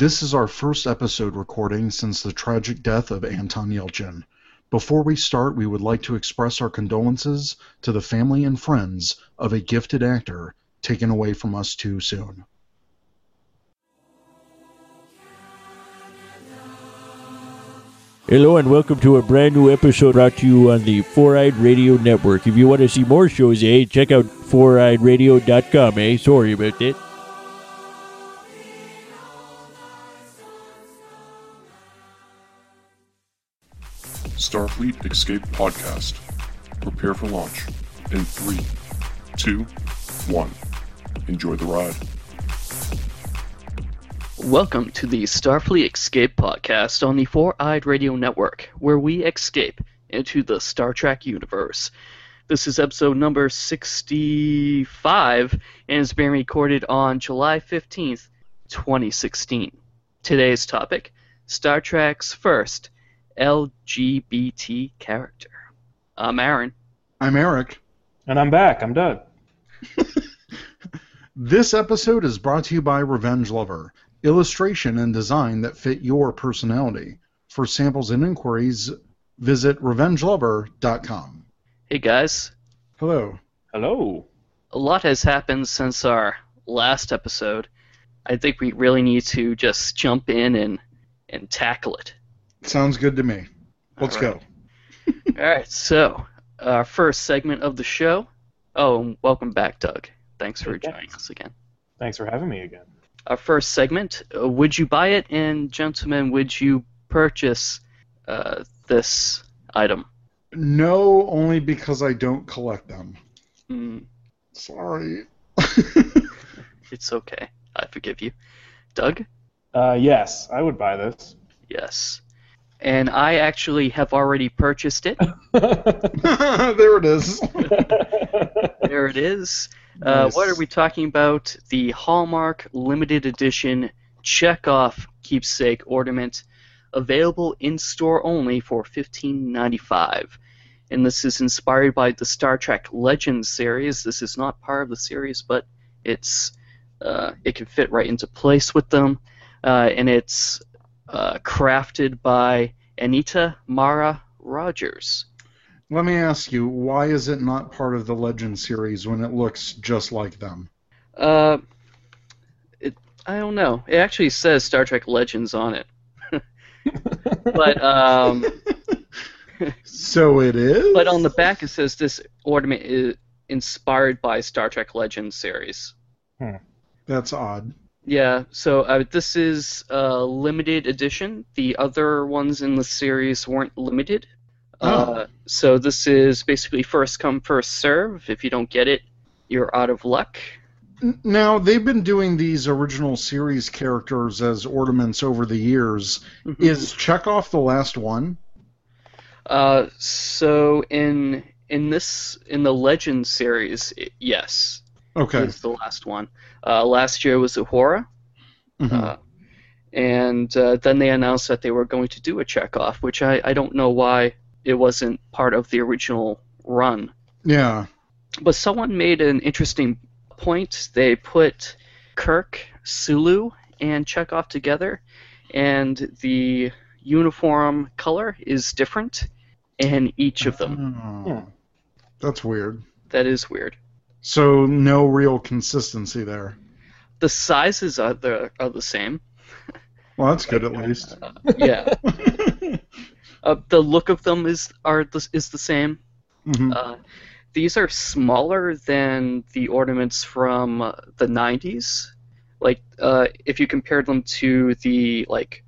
This is our first episode recording since the tragic death of Anton Yelchin. Before we start, we would like to express our condolences to the family and friends of a gifted actor taken away from us too soon. Hello and welcome to a brand new episode brought to you on the Four Eyed Radio Network. If you want to see more shows, eh, check out foureyedradio.com, eh? Sorry about that. Starfleet Escape Podcast. Prepare for launch in three, two, one. Enjoy the ride. Welcome to the Starfleet Escape podcast on the Four Eyed Radio Network, where we escape into the Star Trek universe. This is episode number 65 and is being recorded on July 15th, 2016. Today's topic Star Trek's first LGBT character. I'm Aaron. I'm Eric. And I'm back. I'm Doug. This episode is brought to you by Revenge Lover, illustration and design that fit your personality. For samples and inquiries, visit revengelover.com. Hey guys, Hello. Hello. a lot has happened since our last episode. I think we really need to just jump in and, and tackle it. Sounds good to me. Let's All right. go. All right, so our first segment of the show. Oh, and welcome back, Doug. Thanks for Hey, joining thanks. us again. Thanks for having me again. Our first segment: uh, Would you buy it? And gentlemen, would you purchase uh, this item? No, only because I don't collect them. Mm, Sorry. it's okay. I forgive you. Doug? Uh, yes, I would buy this. Yes. And I actually have already purchased it. there it is. there it is. Uh, Nice. what are we talking about? The Hallmark limited edition Chekov keepsake ornament, available in store only for $15.95. And this is inspired by the Star Trek Legends series. This is not part of the series, but it's uh, it can fit right into place with them, uh, and it's uh, crafted by Anita Marra Rogers. Let me ask you, why is it not part of the Legend series when it looks just like them? Uh, it, I don't know. It actually says Star Trek Legends on it. but um, So it is? but on the back it says this ornament is inspired by Star Trek Legends series. That's odd. Yeah, so uh, this is a limited edition. The other ones in the series weren't limited. Uh, so this is basically first come, first serve. If you don't get it, you're out of luck. Now, they've been doing these original series characters as ornaments over the years. Mhm. Is Chekov the last one? Uh, so in in this in the Legends series, i yes, Okay. is the last one. Uh, last year was Uhura, Mhm. uh, and uh, then they announced that they were going to do a Chekov, which I, I don't know why it wasn't part of the original run. yeah. But someone made an interesting point. They put Kirk, Sulu, and Chekov together, and the uniform color is different in each of them. Oh. That's weird. That is weird. So no real consistency there. The sizes are the are the same. Well, that's good at least. Yeah. uh, the look of them is are the, is the same. Mhm. Uh, these are smaller than the ornaments from uh, the 90s. Like uh, if you compare them to the like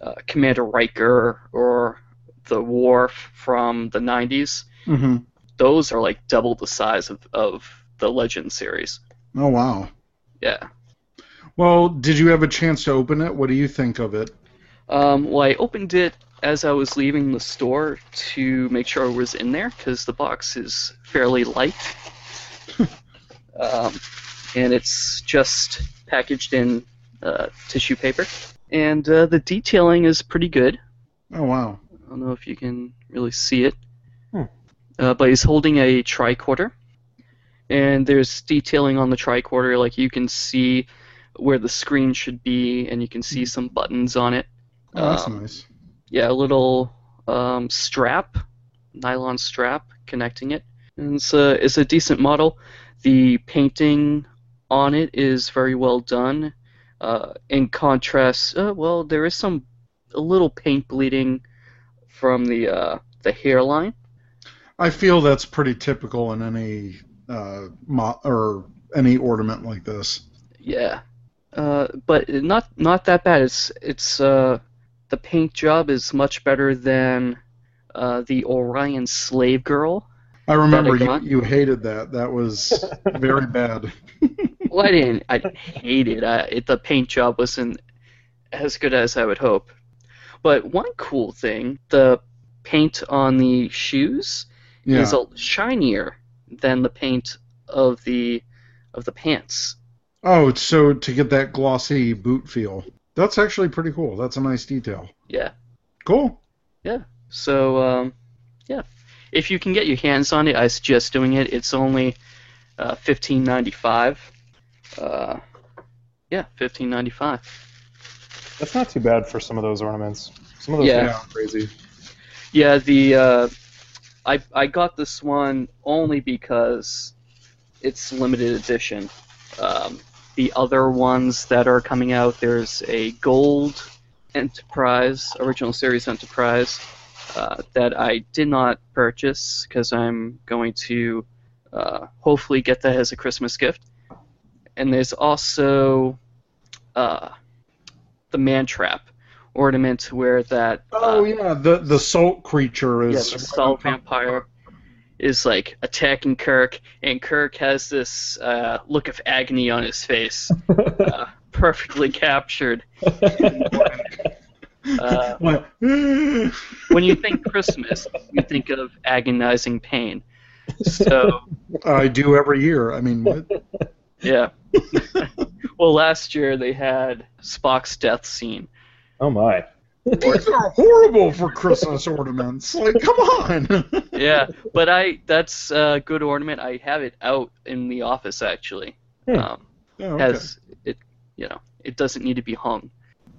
uh, Commander Riker or the Worf from the 90s, Mhm. those are like double the size of, of the Legend series. Oh wow. Yeah. Well, did you have a chance to open it? What do you think of it? Um, well, I opened it as I was leaving the store to make sure it was in there because the box is fairly light. um, and it's just packaged in uh, tissue paper. And uh, the detailing is pretty good. Oh wow. I don't know if you can really see it. Hmm. Uh, but he's holding a tricorder. And there's detailing on the tricorder, like you can see where the screen should be, and you can see some buttons on it. Oh, that's Um, nice. Yeah, a little um, strap, nylon strap connecting it. And it's a, it's a decent model. The painting on it is very well done. Uh, in contrast, uh, well, there is some a little paint bleeding from the uh, the hairline. I feel that's pretty typical in any uh, mo- or any ornament like this. Yeah, uh, but not not that bad. It's it's uh, the paint job is much better than uh, the Orion Slave Girl. I remember I you, you hated that. That was very bad. Well, I didn't. I hate it. I, it. The paint job wasn't as good as I would hope. But one cool thing, the paint on the shoes Yeah. is a, shinier than the paint of the of the pants. Oh, so to get that glossy boot feel. That's actually pretty cool. That's a nice detail. Yeah. Cool. Yeah. So um, yeah, if you can get your hands on it, I suggest doing it. It's only uh, fifteen ninety five. Uh, yeah, fifteen ninety five. That's not too bad for some of those ornaments. Some of those Yeah. are crazy. Yeah, the uh, I I got this one only because it's limited edition. Um, the other ones that are coming out, there's a gold Enterprise, original series Enterprise, uh, that I did not purchase because I'm going to uh, hopefully get that as a Christmas gift. And there's also uh, the Man Trap ornament where that. Oh uh, yeah, the the salt creature yeah, is the salt vampire is like attacking Kirk, and Kirk has this uh, look of agony on his face, uh, perfectly captured. Uh, when you think Christmas, you think of agonizing pain. So I do every year. I mean, what? yeah. well, last year they had Spock's death scene. Oh my. These are horrible for Christmas ornaments. Like, come on. Yeah, but I that's a good ornament. I have it out in the office actually. Hmm. Um, Oh, okay. has it you know it doesn't need to be hung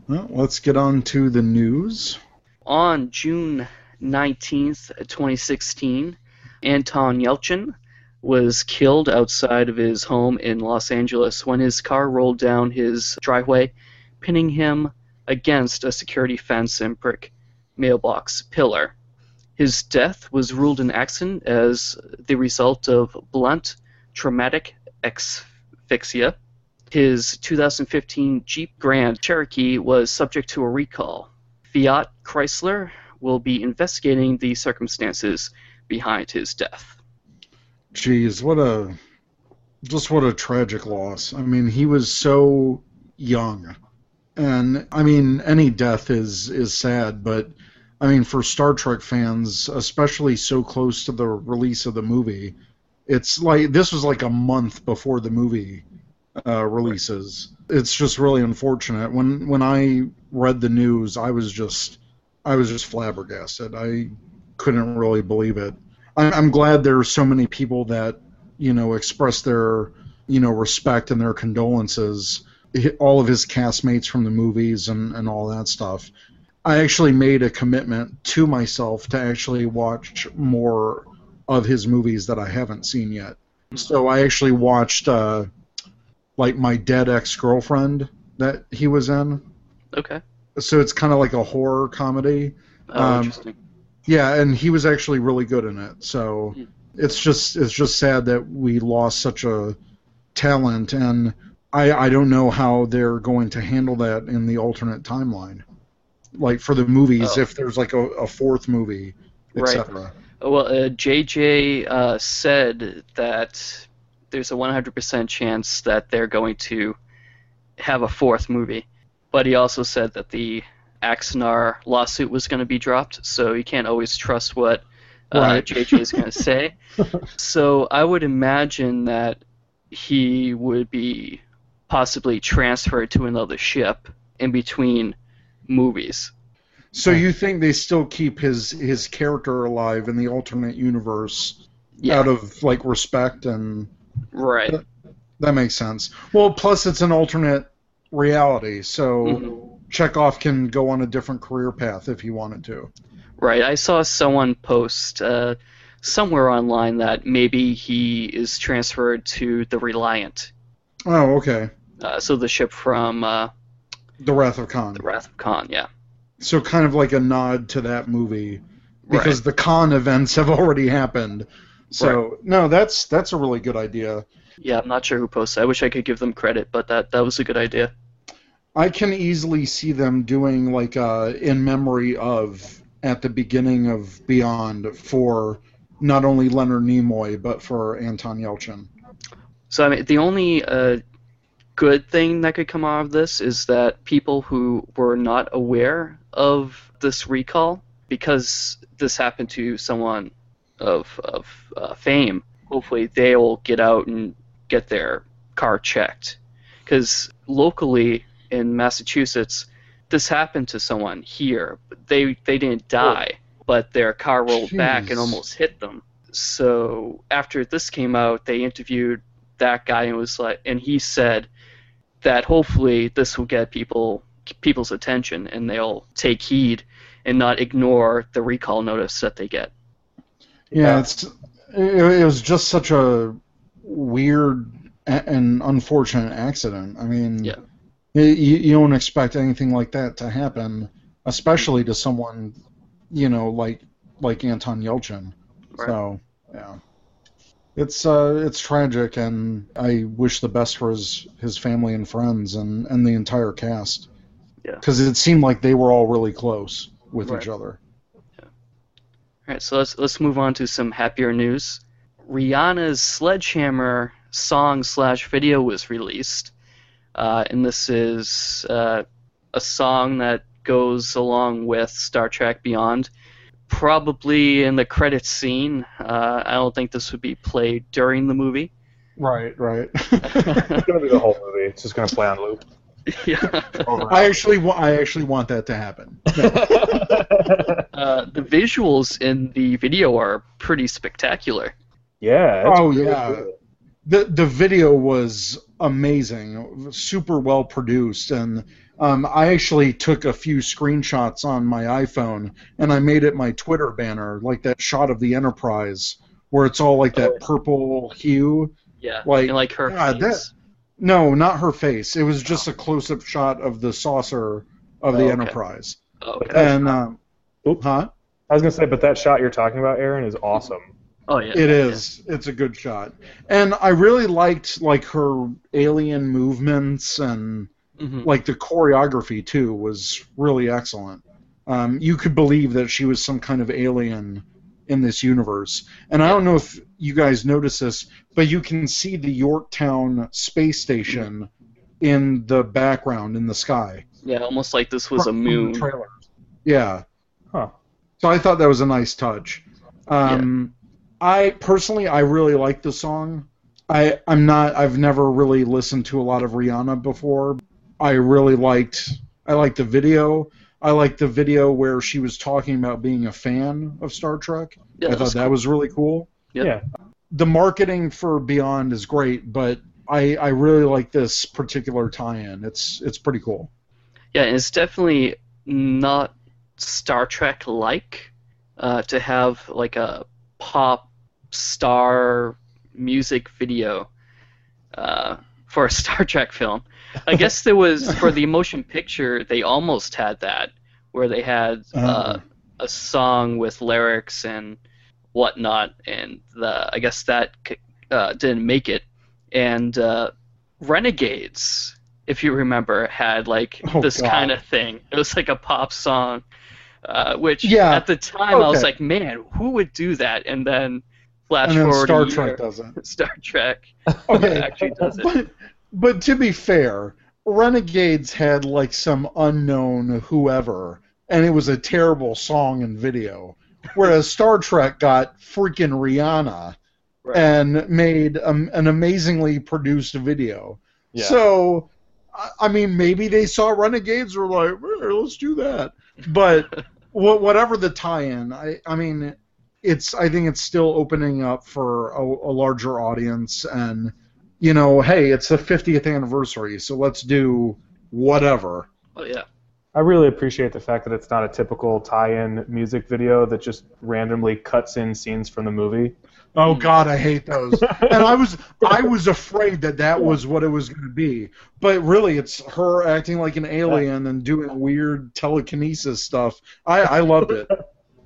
Well, let's get on to the news. on june 19th 2016 anton yelchin was killed outside of his home in los angeles when his car rolled down his driveway pinning him against a security fence and brick mailbox pillar his death was ruled an accident as the result of blunt traumatic asphyxia his 2015 Jeep Grand Cherokee was subject to a recall. Fiat Chrysler will be investigating the circumstances behind his death. Jeez, what a just what a tragic loss. I mean, he was so young. And I mean, any death is is sad, but I mean, for Star Trek fans, especially so close to the release of the movie, it's like this was like a month before the movie uh, releases. It's just really unfortunate. When when I read the news, I was just I was just flabbergasted. I couldn't really believe it. I- I'm glad there are so many people that you know express their you know respect and their condolences. All of his castmates from the movies and and all that stuff. I actually made a commitment to myself to actually watch more of his movies that I haven't seen yet. So I actually watched uh, like my dead ex girlfriend that he was in. Okay. So it's kind of like a horror comedy. Oh, Um, interesting. Yeah, and he was actually really good in it. So Hmm. it's just it's just sad that we lost such a talent, and I I don't know how they're going to handle that in the alternate timeline, like for the movies Oh. if there's like a, a fourth movie, Right. etc. Oh, Well, uh, JJ uh, said that there's a 100% chance that they're going to have a fourth movie, but he also said that the Axanar lawsuit was going to be dropped, so you can't always trust what uh, Right. JJ is going to say. so I would imagine that he would be possibly transferred to another ship in between movies. So you think they still keep his his character alive in the alternate universe Yeah, out of like respect and right. that makes sense. Well, plus it's an alternate reality. So Mhm. Chekov can go on a different career path if he wanted to. Right. I saw someone post uh, somewhere online that maybe he is transferred to the Reliant. Oh, okay. Uh, so the ship from uh, The Wrath of Khan. the Wrath of Khan. Yeah. So kind of like a nod to that movie because Right. the Khan events have already happened. So no, that's that's a really good idea. Yeah. I'm not sure who posted. I wish I could give them credit, but that that was a good idea. I can easily see them doing like uh, in memory of at the beginning of Beyond for not only Leonard Nimoy but for Anton Yelchin. So I mean, the only uh, good thing that could come out of this is that people who were not aware of this recall, because this happened to someone of of uh, fame, hopefully they'll get out and get their car checked. Because locally in Massachusetts, this happened to someone here. They they didn't die, but their car rolled back and almost hit them. So after this came out, they interviewed that guy and was like, and he said that hopefully this will get people people's attention and they'll take heed and not ignore the recall notice that they get. Yeah, Yeah. it's it, it was just such a weird and unfortunate accident. I mean, Yeah. you, you don't expect anything like that to happen, especially to someone, you know, like like Anton Yelchin. Right. So yeah, it's uh, it's tragic, and I wish the best for his his family and friends and and the entire cast. Yeah. Because it seemed like they were all really close with Right. each other. All right, so let's let's move on to some happier news. Rihanna's Sledgehammer song slash video was released, uh, and this is uh, a song that goes along with Star Trek Beyond. Probably in the credits scene. Uh, I don't think this would be played during the movie. Right. Right. It's gonna be the whole movie. It's just gonna play on loop. yeah. I actually, wa- I actually want that to happen. Uh, the visuals in the video are pretty spectacular. yeah. it's Oh, really yeah. cool. the The video was amazing, super well produced, and um, I actually took a few screenshots on my iPhone and I made it my Twitter banner, like that shot of the Enterprise where it's all like that purple hue. Yeah, Like, and like her God, that- face. No, not her face. It was just a close up shot of the saucer of the Oh, okay. Enterprise. Oh, okay. And um, Oops. huh? I was gonna say, but that shot you're talking about, Aaron, is awesome. Oh yeah. It is. It's a good shot, and I really liked like her alien movements and hmm like the choreography too was really excellent. Um, you could believe that she was some kind of alien in this universe, and I don't know if you guys notice this, but you can see the Yorktown space station in the background in the sky. Yeah, almost like this was a from the moon. trailers. Yeah. Huh. So I thought that was a nice touch. Um, I personally, I really like the song. I I'm not. I've never really listened to a lot of Rihanna before. I really liked. I liked the video. I liked the video where she was talking about being a fan of Star Trek. Yeah, I thought was that cool. was really cool. Yep. Yeah. The marketing for Beyond is great, but I I really like this particular tie-in. It's it's pretty cool. Yeah, and it's definitely not Star Trek like uh, to have like a pop star music video uh, for a Star Trek film. I guess there was for the motion picture they almost had that where they had uh, Uh. a song with lyrics and whatnot, and the, I guess that uh, didn't make it. And uh, Renegades, if you remember, had like Oh, this kind of thing. It was like a pop song, uh, which Yeah, at the time I was like, man, who would do that? And then flash and then forward Star Trek does it. Star Trek Okay, actually does it. But, but to be fair, Renegades had like some unknown whoever, and it was a terrible song and video. Whereas Star Trek got freaking Rihanna Right. and made um, an amazingly produced video. Yeah. So, I, mean, maybe they saw Renegades were like, "Eh, let's do that. But whatever the tie-in, I, I mean, it's I think it's still opening up for a, a larger audience, and you know, hey, it's the 50th anniversary, so let's do whatever. Oh yeah. I really appreciate the fact that it's not a typical tie-in music video that just randomly cuts in scenes from the movie. Oh God, I hate those. and I was I was afraid that that was what it was going to be, but really, it's her acting like an alien and doing weird telekinesis stuff. I I loved it.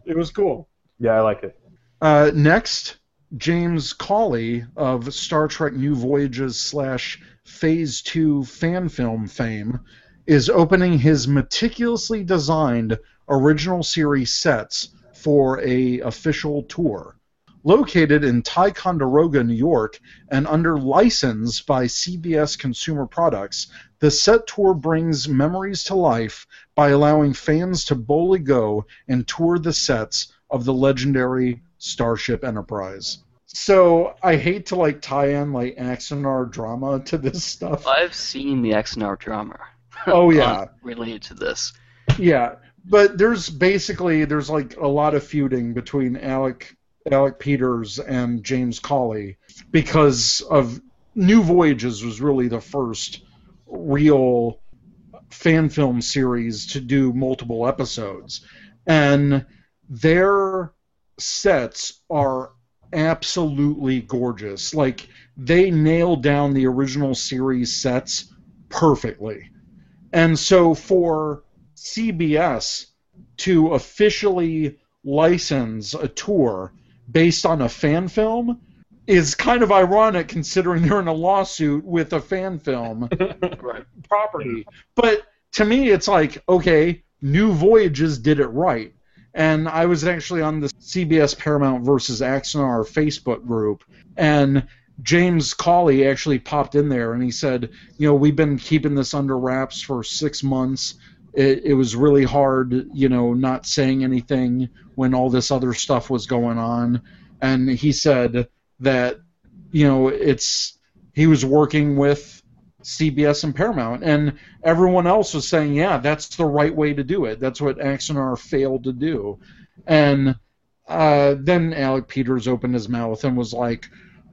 It was cool. Yeah, I like it. Uh, next, James Cawley of Star Trek New Voyages slash Phase Two fan film fame is opening his meticulously designed original series sets for a official tour. Located in Ticonderoga, New York, and under license by CBS Consumer Products, the set tour brings memories to life by allowing fans to boldly go and tour the sets of the legendary Starship Enterprise. So I hate to like tie in like Axanar drama to this stuff. I've seen the Axanar drama. Oh yeah, um, related to this. yeah. But there's basically there's like a lot of feuding between Alec Alec Peters and James Cawley because of New Voyages was really the first real fan film series to do multiple episodes. And their sets are absolutely gorgeous. Like they nailed down the original series sets perfectly. And so for CBS to officially license a tour based on a fan film is kind of ironic considering they're in a lawsuit with a fan film Right. property. But to me, it's like, okay, New Voyages did it right. And I was actually on the CBS Paramount versus Axanar Facebook group, and James Cawley actually popped in there and he said, you know, we've been keeping this under wraps for six months. It, it was really hard, you know, not saying anything when all this other stuff was going on. And he said that, you know, it's he was working with CBS and Paramount, and everyone else was saying, yeah, that's the right way to do it. That's what Axanar failed to do. And uh, then Alec Peters opened his mouth and was like,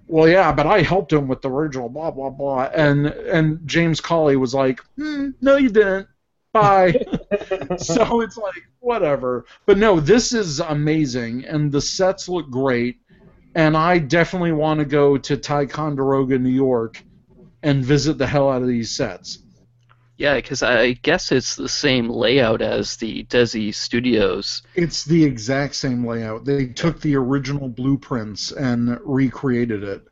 well, yeah, but I helped him with the original, blah blah blah. And and James Cawley was like, hmm, no, you didn't. Bye. so it's like whatever. But no, this is amazing, and the sets look great. And I definitely want to go to Ticonderoga, New York, and visit the hell out of these sets. Yeah, because I guess it's the same layout as the Desilu Studios. It's the exact same layout. They took the original blueprints and recreated it.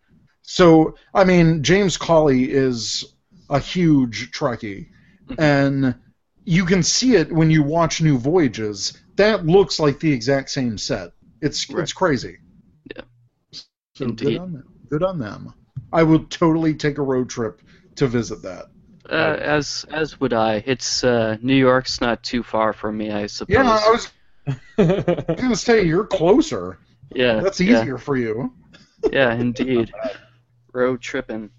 So, I mean, James Cawley is a huge Trekkie, mm-hmm. and you can see it when you watch New Voyages. That looks like the exact same set. It's Right. it's crazy. Yeah. So Indeed. good on them. Good on them. I would totally take a road trip to visit that. Uh, as as would I. It's uh, New York's not too far from me, I suppose. Yeah, I was gonna say you're closer. yeah, That's yeah. easier for you. Yeah, indeed. Road tripping.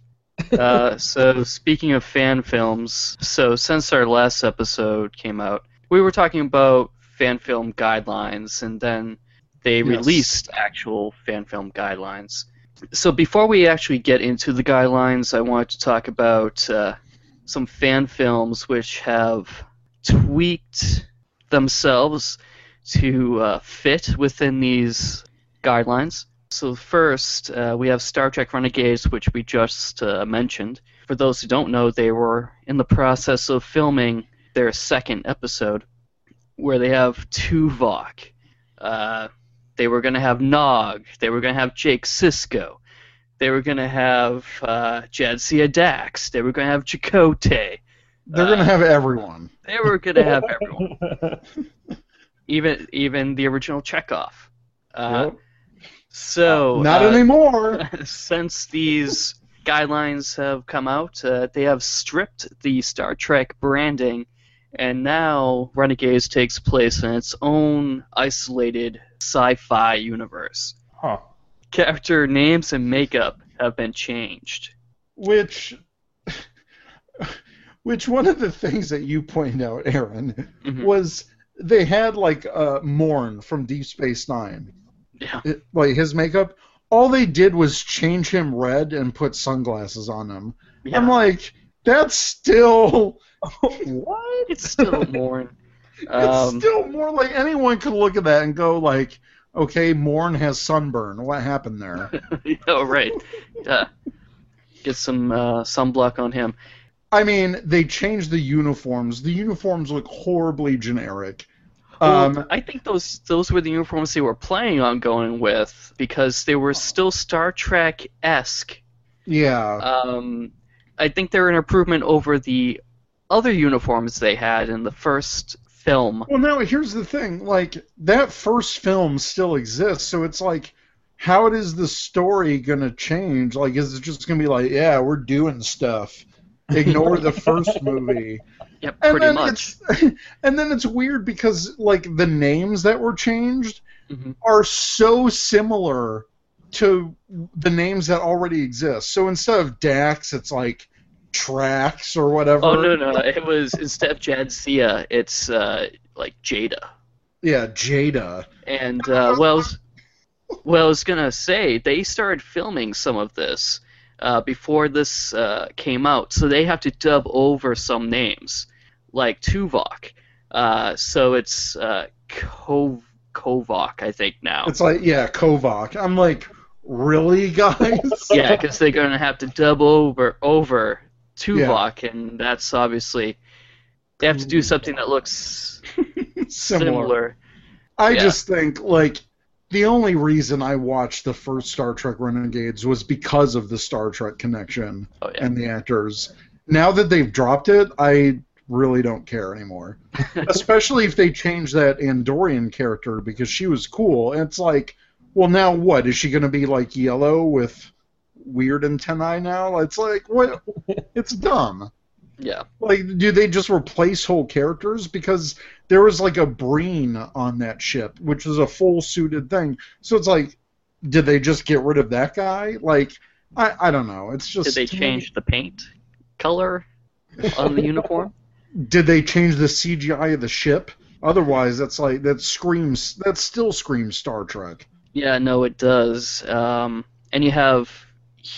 Uh, so speaking of fan films, so since our last episode came out, we were talking about fan film guidelines, and then they Yes. released actual fan film guidelines. So before we actually get into the guidelines, I wanted to talk about uh, some fan films which have tweaked themselves to uh, fit within these guidelines. So first, uh, we have Star Trek Renegades, which we just uh, mentioned. For those who don't know, they were in the process of filming their second episode, where they have Tuvok. Uh, they were going to have Nog. They were going to have Jake Sisko. They were going to have uh, Jadzia Dax. They were going to have Chakotay. They're Uh, gonna have everyone. They were going to have everyone, even even the original Chekov. Uh, Yep. So Not uh, anymore. since these guidelines have come out, uh, they have stripped the Star Trek branding, and now Renegades takes place in its own isolated sci-fi universe. huh. Character names and makeup have been changed. Which, which one of the things that you pointed out, Aaron, Mhm. was they had like uh, Morn from Deep Space Nine, Yeah. it, like his makeup. All they did was change him red and put sunglasses on him. Yeah. I'm like, That's still what? It's still Morn. It's Um, still more like anyone could look at that and go like, okay, Morn has sunburn. What happened there? oh, right. Uh, get some uh, sunblock on him. I mean, they changed the uniforms. The uniforms look horribly generic. Well, Um, I think those those were the uniforms they were planning on going with because they were still Star Trek esque. yeah. Um, I think they're an improvement over the other uniforms they had in the first film. Well, now here's the thing. Like that first film still exists, so it's like, how is the story gonna change? Like, is it just gonna be like, yeah, we're doing stuff? Ignore the first movie. Yep, And pretty much. and then it's weird because like the names that were changed Mhm. are so similar to the names that already exist. So instead of Dax, it's like Trax or whatever. Oh no no! It was instead of Jadzia, it's uh, like Jada. Yeah, Jada. And uh, well, well, I was gonna say they started filming some of this uh, before this uh, came out, so they have to dub over some names, like Tuvok. Uh, so it's uh, Kov- I think now. It's like yeah, Kovac. I'm like, really, guys? yeah, because they're gonna have to dub over over Tuvok, and that's obviously they have to do mm. something that looks similar. I Yeah. just think like the only reason I watched the first Star Trek Renegades was because of the Star Trek connection Oh yeah. and the actors. Now that they've dropped it, I really don't care anymore. Especially if they change that Andorian character because she was cool. And it's like, well, now what? Is she going to be like yellow with weird antennae now? It's like, what? It's dumb. Yeah. Like, do they just replace whole characters? Because there was like a Breen on that ship, which was a full suited thing. So it's like, did they just get rid of that guy? Like, I, I don't know. It's just Did they change the paint color on the uniform? Did they change the CGI of the ship? Otherwise, that's like that screams. That still screams Star Trek. Yeah, no, it does. Um, and you have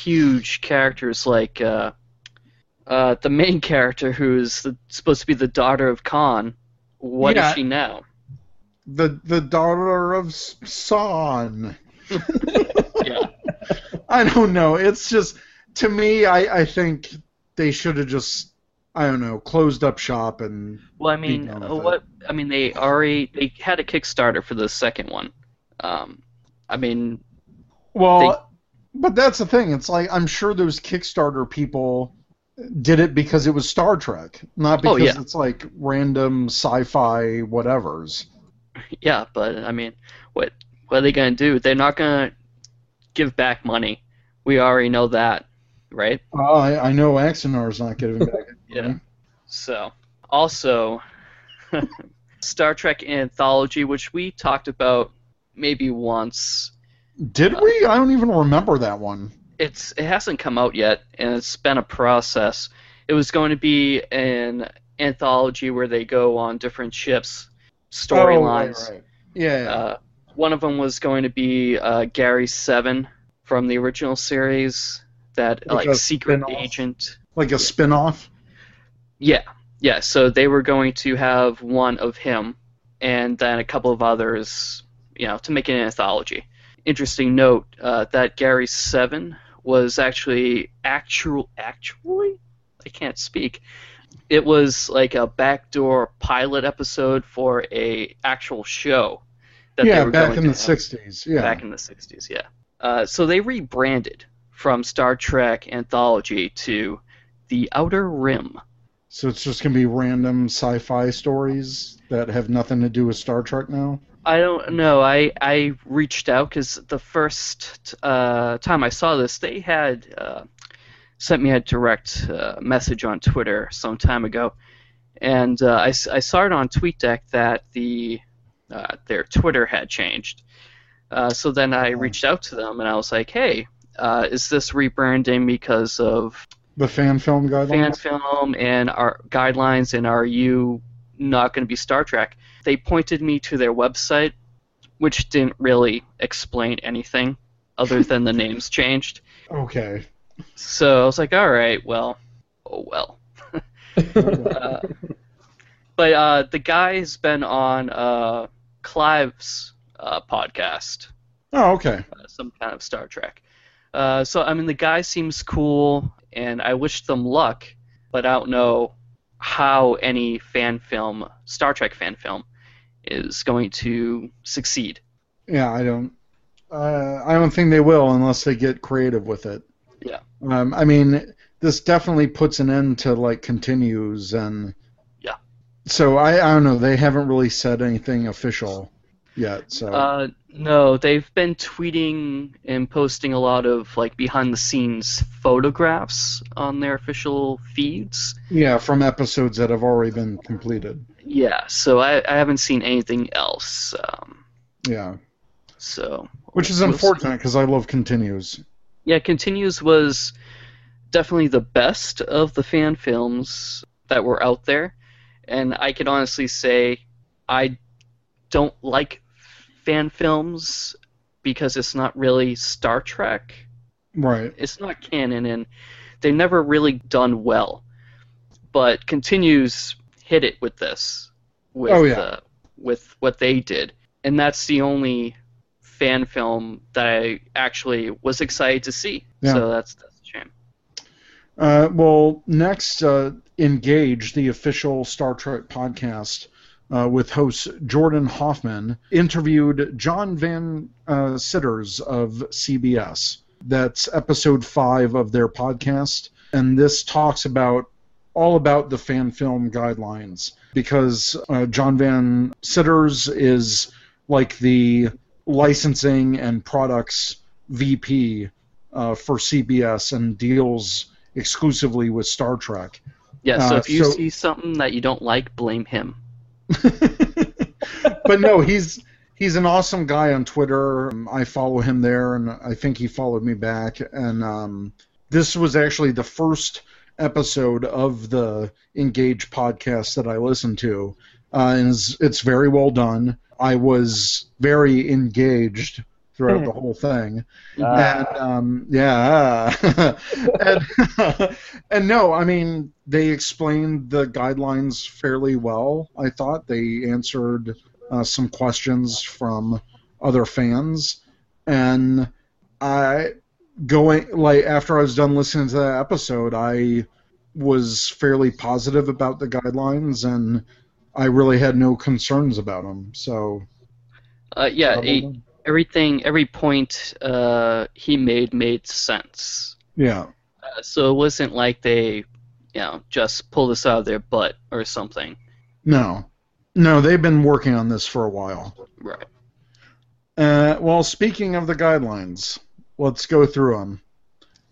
huge characters like uh, uh, the main character, who's the, supposed to be the daughter of Khan. What is Yeah. she now? The the daughter of S- San. Yeah. I don't know. It's just to me. I I think they should have just I don't know closed up shop and Well, I mean, done with uh, it. what? I mean, they already they had a Kickstarter for the second one. Um, I mean, well. But that's the thing. It's like I'm sure those Kickstarter people did it because it was Star Trek, not Oh, because yeah. it's like random sci-fi whatevers. yeah, but I mean, what what are they gonna do? They're not gonna give back money. We already know that, right? Oh, I, I know Axanar's not giving back. Yeah. So, also, Star Trek Anthology, which we talked about maybe once. Did we? I don't even remember that one. It's it hasn't come out yet, and it's been a process. It was going to be an anthology where they go on different ships, storylines. Oh, right, right. Yeah. yeah. Uh, one of them was going to be uh, Gary Seven from the original series, that Like like secret spin-off? agent. like a spin-off. Yeah, yeah. So they were going to have one of him, and then a couple of others, you know, to make an anthology. Interesting note uh, that Gary Seven was actually actual actually I can't speak. It was like a backdoor pilot episode for a actual show that yeah, they were back in the have '60s. Yeah. back in the 60s, yeah. Uh, so they rebranded from Star Trek Anthology to The Outer Rim. So it's just gonna be random sci-fi stories that have nothing to do with Star Trek now. I don't know. I, I reached out because the first uh, time I saw this, they had uh, sent me a direct uh, message on Twitter some time ago, and uh, I, I saw it on TweetDeck that the uh, their Twitter had changed. Uh, so then I reached out to them and I was like, "Hey, uh, is this rebranding because of The fan film guidelines? fan film and our guidelines and are you not going to be Star Trek? They pointed me to their website, which didn't really explain anything other than the names changed. Okay. So I was like, all right, well, oh well. uh, but uh, the guy's been on uh, Clive's uh, podcast, Oh, okay. uh, some kind of Star Trek. Uh, so I mean, the guy seems cool, and I wish them luck, but I don't know how any fan film, Star Trek fan film, is going to succeed. Yeah, I don't. Uh, I don't think they will unless they get creative with it. Yeah. Um, I mean, this definitely puts an end to like continues and. Yeah. So I I don't know. They haven't really said anything official yet. So. Uh, no, they've been tweeting and posting a lot of like behind the scenes photographs on their official feeds. yeah, from episodes that have already been completed. Yeah, so I, I haven't seen anything else. Um, Yeah. so Which is unfortunate because I love continues. Yeah, Continues was definitely the best of the fan films that were out there, and I can honestly say I don't like fan films because it's not really Star Trek. Right. it's not canon and they've never really done well. But continues hit it with this, with Oh, yeah. uh, with what they did, and that's the only fan film that I actually was excited to see. Yeah. So that's that's a shame. Uh, well, next, uh, Engage, the official Star Trek podcast uh, with host Jordan Hoffman, interviewed John Van uh, Citters of CBS. That's episode five of their podcast, and this talks about all about the fan film guidelines because uh, John Van Citters is like the licensing and products VP uh, for CBS and deals exclusively with Star Trek. Yeah. So Uh, if you so- see something that you don't like, blame him. but no, he's he's an awesome guy on Twitter. I follow him there, and I think he followed me back. And um, this was actually the first episode of the Engage podcast that I listened to, uh, and it's, it's very well done. I was very engaged throughout the whole thing. and um, yeah, and, and no, I mean they explained the guidelines fairly well. I thought they answered uh, some questions from other fans, and I going like after I was done listening to that episode, I was fairly positive about the guidelines, and I really had no concerns about them. So Uh, yeah. well he- done. Everything, every point uh, he made made sense. yeah. Uh, so it wasn't like they, you know, just pulled this out of their butt or something. No, no, they've been working on this for a while. Right. Uh, well, speaking of the guidelines, let's go through them.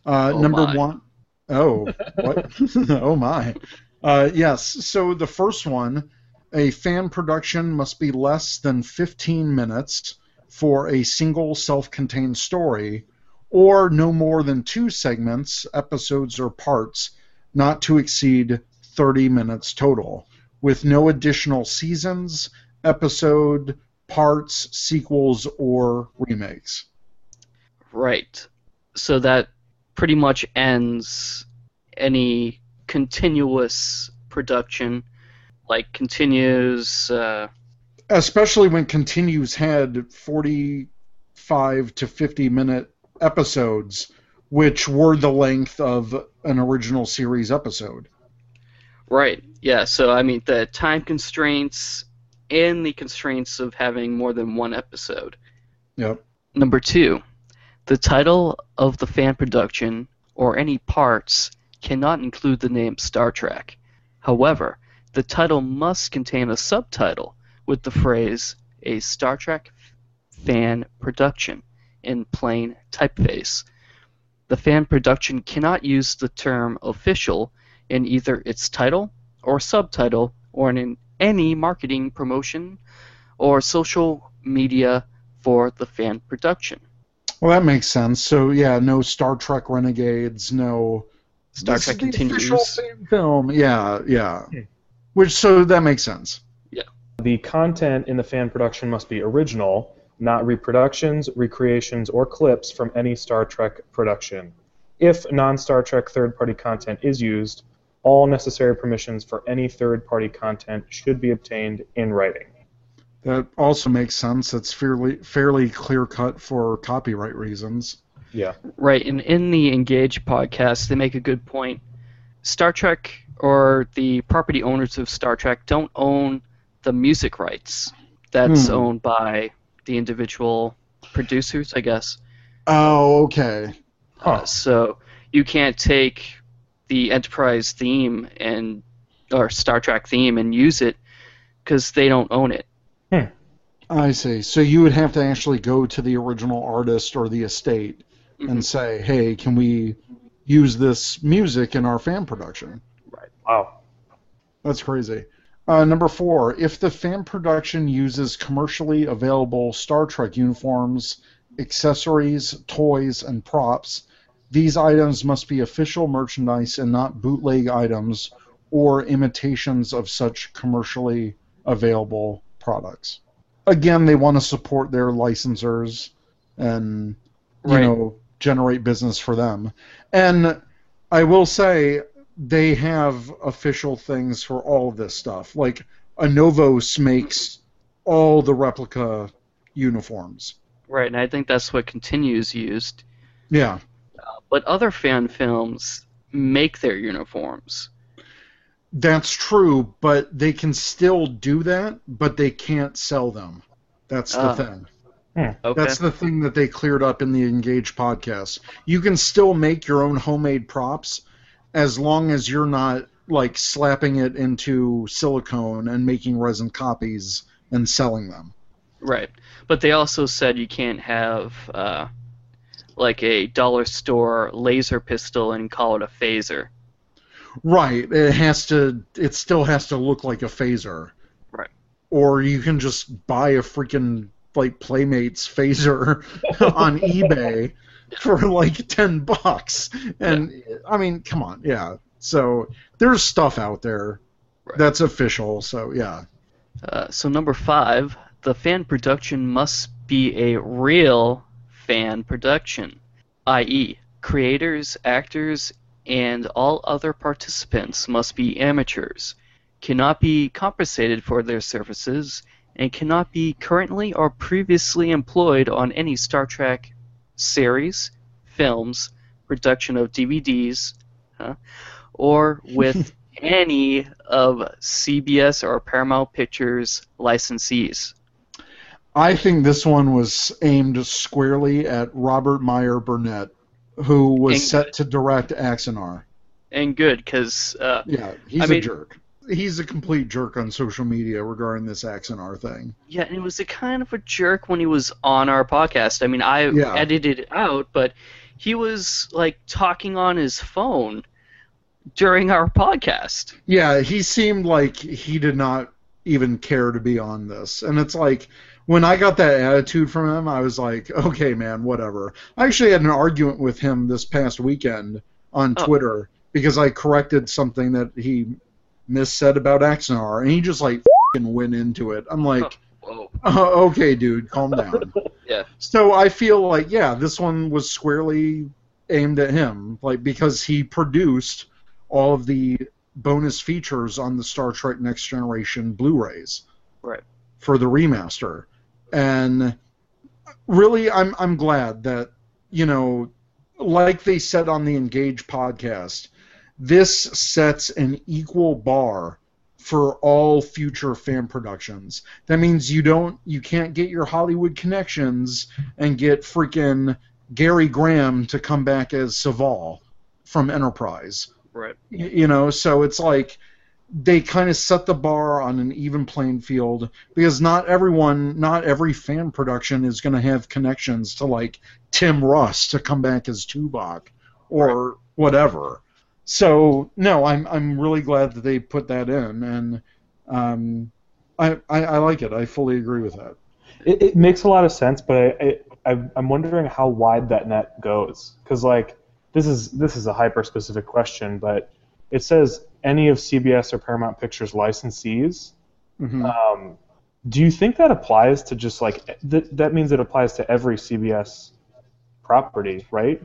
Uh, Oh, number my. one oh what? oh my. Uh, yes. So the first one, a fan production must be less than 15 minutes for a single self-contained story, or no more than two segments, episodes, or parts, not to exceed 30 minutes total, with no additional seasons, episode, parts, sequels, or remakes. Right. So that pretty much ends any continuous production, like continues. Uh, Especially when continues had 45 to 50 minute episodes, which were the length of an original series episode. right. Yeah. So I mean, the time constraints and the constraints of having more than one episode. Yep. Number two, the title of the fan production or any parts cannot include the name Star Trek. However, the title must contain a subtitle with the phrase a Star Trek fan production in plain typeface. The fan production cannot use the term official in either its title or subtitle or in any marketing promotion or social media for the fan production. Well, that makes sense. So, yeah, no Star Trek Renegades, no. Star This Trek is the continues. official fan film. Yeah, yeah. Hmm. Which, so that makes sense. The content in the fan production must be original, not reproductions, recreations, or clips from any Star Trek production. If non Star Trek third party content is used, All necessary permissions for any third-party content should be obtained in writing. That also makes sense. It's fairly fairly clear cut for copyright reasons. Yeah. Right, and in the Engage podcast, they make a good point. Star Trek or the property owners of Star Trek don't own the music rights. That's Hmm. owned by the individual producers, I guess. Oh, okay. Huh. So you can't take the Enterprise theme and or Star Trek theme and use it because they don't own it. I see. So you would have to actually go to the original artist or the estate Mhm. and say, "Hey, can we use this music in our fan production?" Right. Wow. That's crazy. Uh, number four, if the fan production uses commercially available Star Trek uniforms, accessories, toys, and props, these items must be official merchandise and not bootleg items or imitations of such commercially available products. Again, they want to support their licensors and you Right. know generate business for them. And I will say they have official things for all of this stuff. Like Anovos makes all the replica uniforms. Right, and I think that's what continues used. Yeah. But other fan films make their uniforms. That's true, but they can still do that, but they can't sell them. That's the Ah. thing. Okay. That's the thing that they cleared up in the Engage podcast. You can still make your own homemade props as long as you're not like slapping it into silicone and making resin copies and selling them. Right. But they also said you can't have uh, like a dollar store laser pistol and call it a phaser. Right. It has to it still has to look like a phaser. Right. Or you can just buy a freaking like Playmates phaser on eBay for like 10 bucks. And I mean, come on. Yeah. So there's stuff out there Right. that's official. So yeah. Uh, so number five, the fan production must be a real fan production, i.e., creators, actors, and all other participants must be amateurs, cannot be compensated for their services, and cannot be currently or previously employed on any Star Trek series, films, production of DVDs, huh, or with any of CBS or Paramount Pictures licensees. I think this one was aimed squarely at Robert Meyer Burnett, who was And- set to direct Axanar. And good, because uh, Yeah, he's I a mean- jerk. He's a complete jerk on social media regarding this Axanar thing. yeah, and it was a kind of a jerk when he was on our podcast. I mean, I Yeah. edited it out, but he was like talking on his phone during our podcast. Yeah, he seemed like he did not even care to be on this. And it's like when I got that attitude from him, I was like, okay, man, whatever. I actually had an argument with him this past weekend on Oh. Twitter because I corrected something that he missaid about Axanar, and he just like fing went into it. I'm like, oh, Whoa. "Oh, okay, dude, calm down. Yeah. So I feel like, yeah, this one was squarely aimed at him, like because he produced all of the bonus features on the Star Trek Next Generation Blu-rays Right. for the remaster, and really, I'm I'm glad that you know, like they said on the Engage podcast, this sets an equal bar for all future fan productions. That means you don't you can't get your Hollywood connections and get freaking Gary Graham to come back as Soval from Enterprise. Right. You know, so it's like they kind of set the bar on an even playing field because not everyone, not every fan production is going to have connections to like Tim Russ to come back as Tuvok or whatever. So no, I'm I'm really glad that they put that in, and um, I, I I like it. I fully agree with that. It, it makes a lot of sense, but I, I, I'm wondering how wide that net goes, because like this is this is a hyper specific question, but it says any of CBS or Paramount Pictures licensees. Mhm. Um, do you think that applies to just like that? That means it applies to every CBS property, right?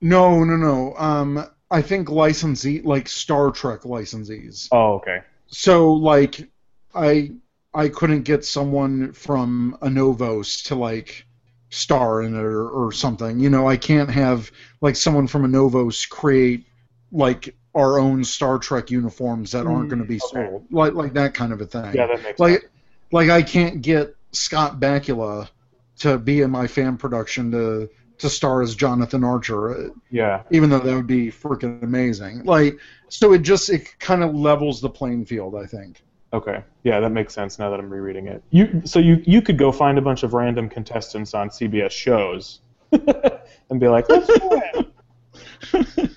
No, no, no. Um, I think licensee like Star Trek licensees. Oh, okay. So like I I couldn't get someone from Anovos to like star in it or, or something. You know, I can't have like someone from Anovos create like our own Star Trek uniforms that aren't going to be hmm, okay. sold. Like like that kind of a thing. Yeah, that makes like sense. like I can't get Scott Bakula to be in my fan production to to star as Jonathan Archer, uh, Yeah. even though that would be freaking amazing. Like so, it just it kind of levels the playing field. I think. Okay. Yeah, that makes sense now that I'm rereading it. You so you you could go find a bunch of random contestants on CBS shows and be like, let's do it.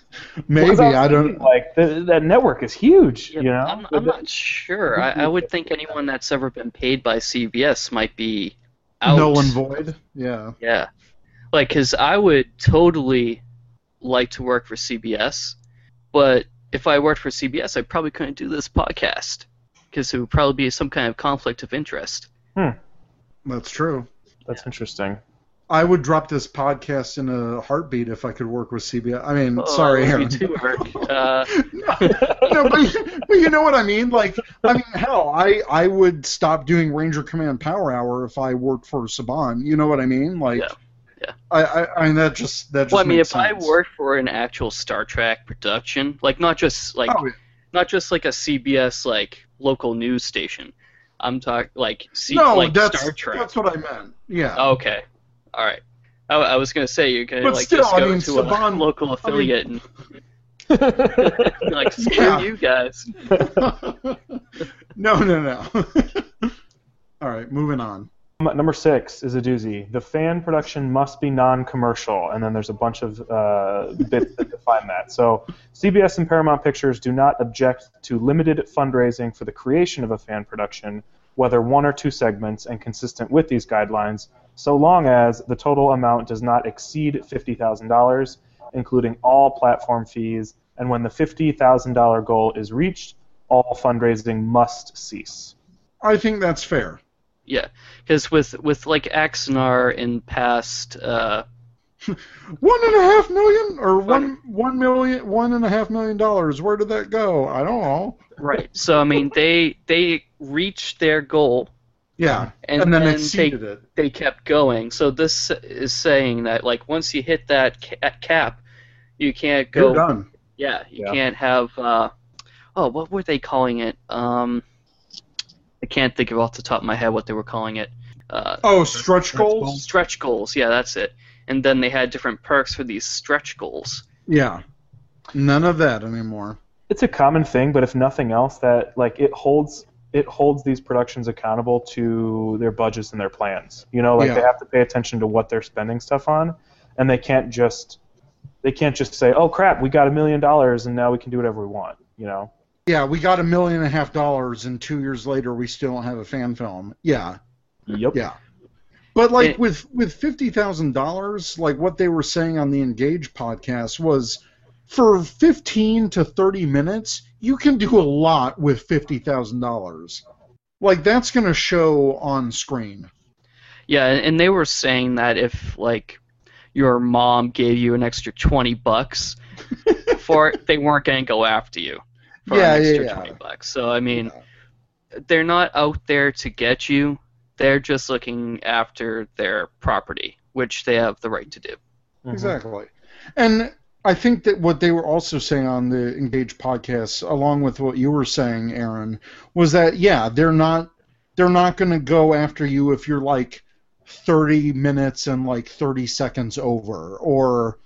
Maybe Because I don't. like the, that network is huge. Yeah, you know. I'm, I'm not sure. I, I would think anyone that's ever been paid by CBS might be out. Null and void. Yeah. Yeah, like because I would totally like to work for CBS, but if I worked for CBS, I probably couldn't do this podcast because it would probably be some kind of conflict of interest. Hmm. That's true. That's interesting. I would drop this podcast in a heartbeat if I could work with CBS. I mean, Oh, sorry, Aaron. you too, Eric. Uh, no, but, but you know what I mean. Like, I mean, hell, I I would stop doing Ranger Command Power Hour if I worked for Saban. You know what I mean? Like, Yeah, yeah. I, I I mean that just that just. well, I mean, makes if I sense. worked for an actual Star Trek production, like not just like Oh, yeah. not just like a CBS like local news station. I'm talking like C- no, like that's Star Trek. that's what I meant. Yeah. Okay, all right. I, I was gonna say you're gonna But like still, just I go mean, to Saban- a local affiliate and be like screw Yeah. you guys. no, no, no. All right, moving on. Um, Number six is a doozy. The fan production must be non-commercial, and then there's a bunch of uh, bits that define that. So CBS and Paramount Pictures do not object to limited fundraising for the creation of a fan production, whether one or two segments and consistent with these guidelines, so long as the total amount does not exceed $50,000, including all platform fees, and when the $50,000 goal is reached, all fundraising must cease. I think that's fair. Yeah, because with with like Axanar in past, uh, One and a half million or one one million one and a half million dollars. Where did that go? I don't know. right. So I mean, they they reached their goal Yeah, and, and, then then they, it. they kept going. So this is saying that like once you hit that ca- cap, you can't go. You're done. Yeah, you Yeah. can't have. Uh, oh, what were they calling it? Um, can't think of off the top of my head what they were calling it. Uh, Oh, stretch goals. stretch goals. Yeah, that's it. And then they had different perks for these stretch goals. Yeah, none of that anymore. it's a common thing, but if nothing else, that like it holds it holds these productions accountable to their budgets and their plans. You know, like they have to pay attention to what they're spending stuff on, and they can't just they can't just say, "Oh crap, we got a million dollars and now we can do whatever we want." You know. Yeah, we got a million and a half dollars, and two years later, we still don't have a fan film. Yeah, Yep. yeah. But like It- with with fifty thousand dollars, like what they were saying on the Engage podcast was, for fifteen to thirty minutes, you can do a lot with fifty thousand dollars. Like that's gonna show on screen. Yeah, and they were saying that if like your mom gave you an extra twenty bucks for it, they weren't going to go after you for Yeah, an yeah, extra yeah. twenty bucks. So I mean, they're not out there to get you. They're just looking after their property, which they have the right to do. Mhm. Exactly. And I think that what they were also saying on the Engage podcast, along with what you were saying, Aaron, was that yeah, they're not they're not going to go after you if you're like 30 minutes and like 30 seconds over or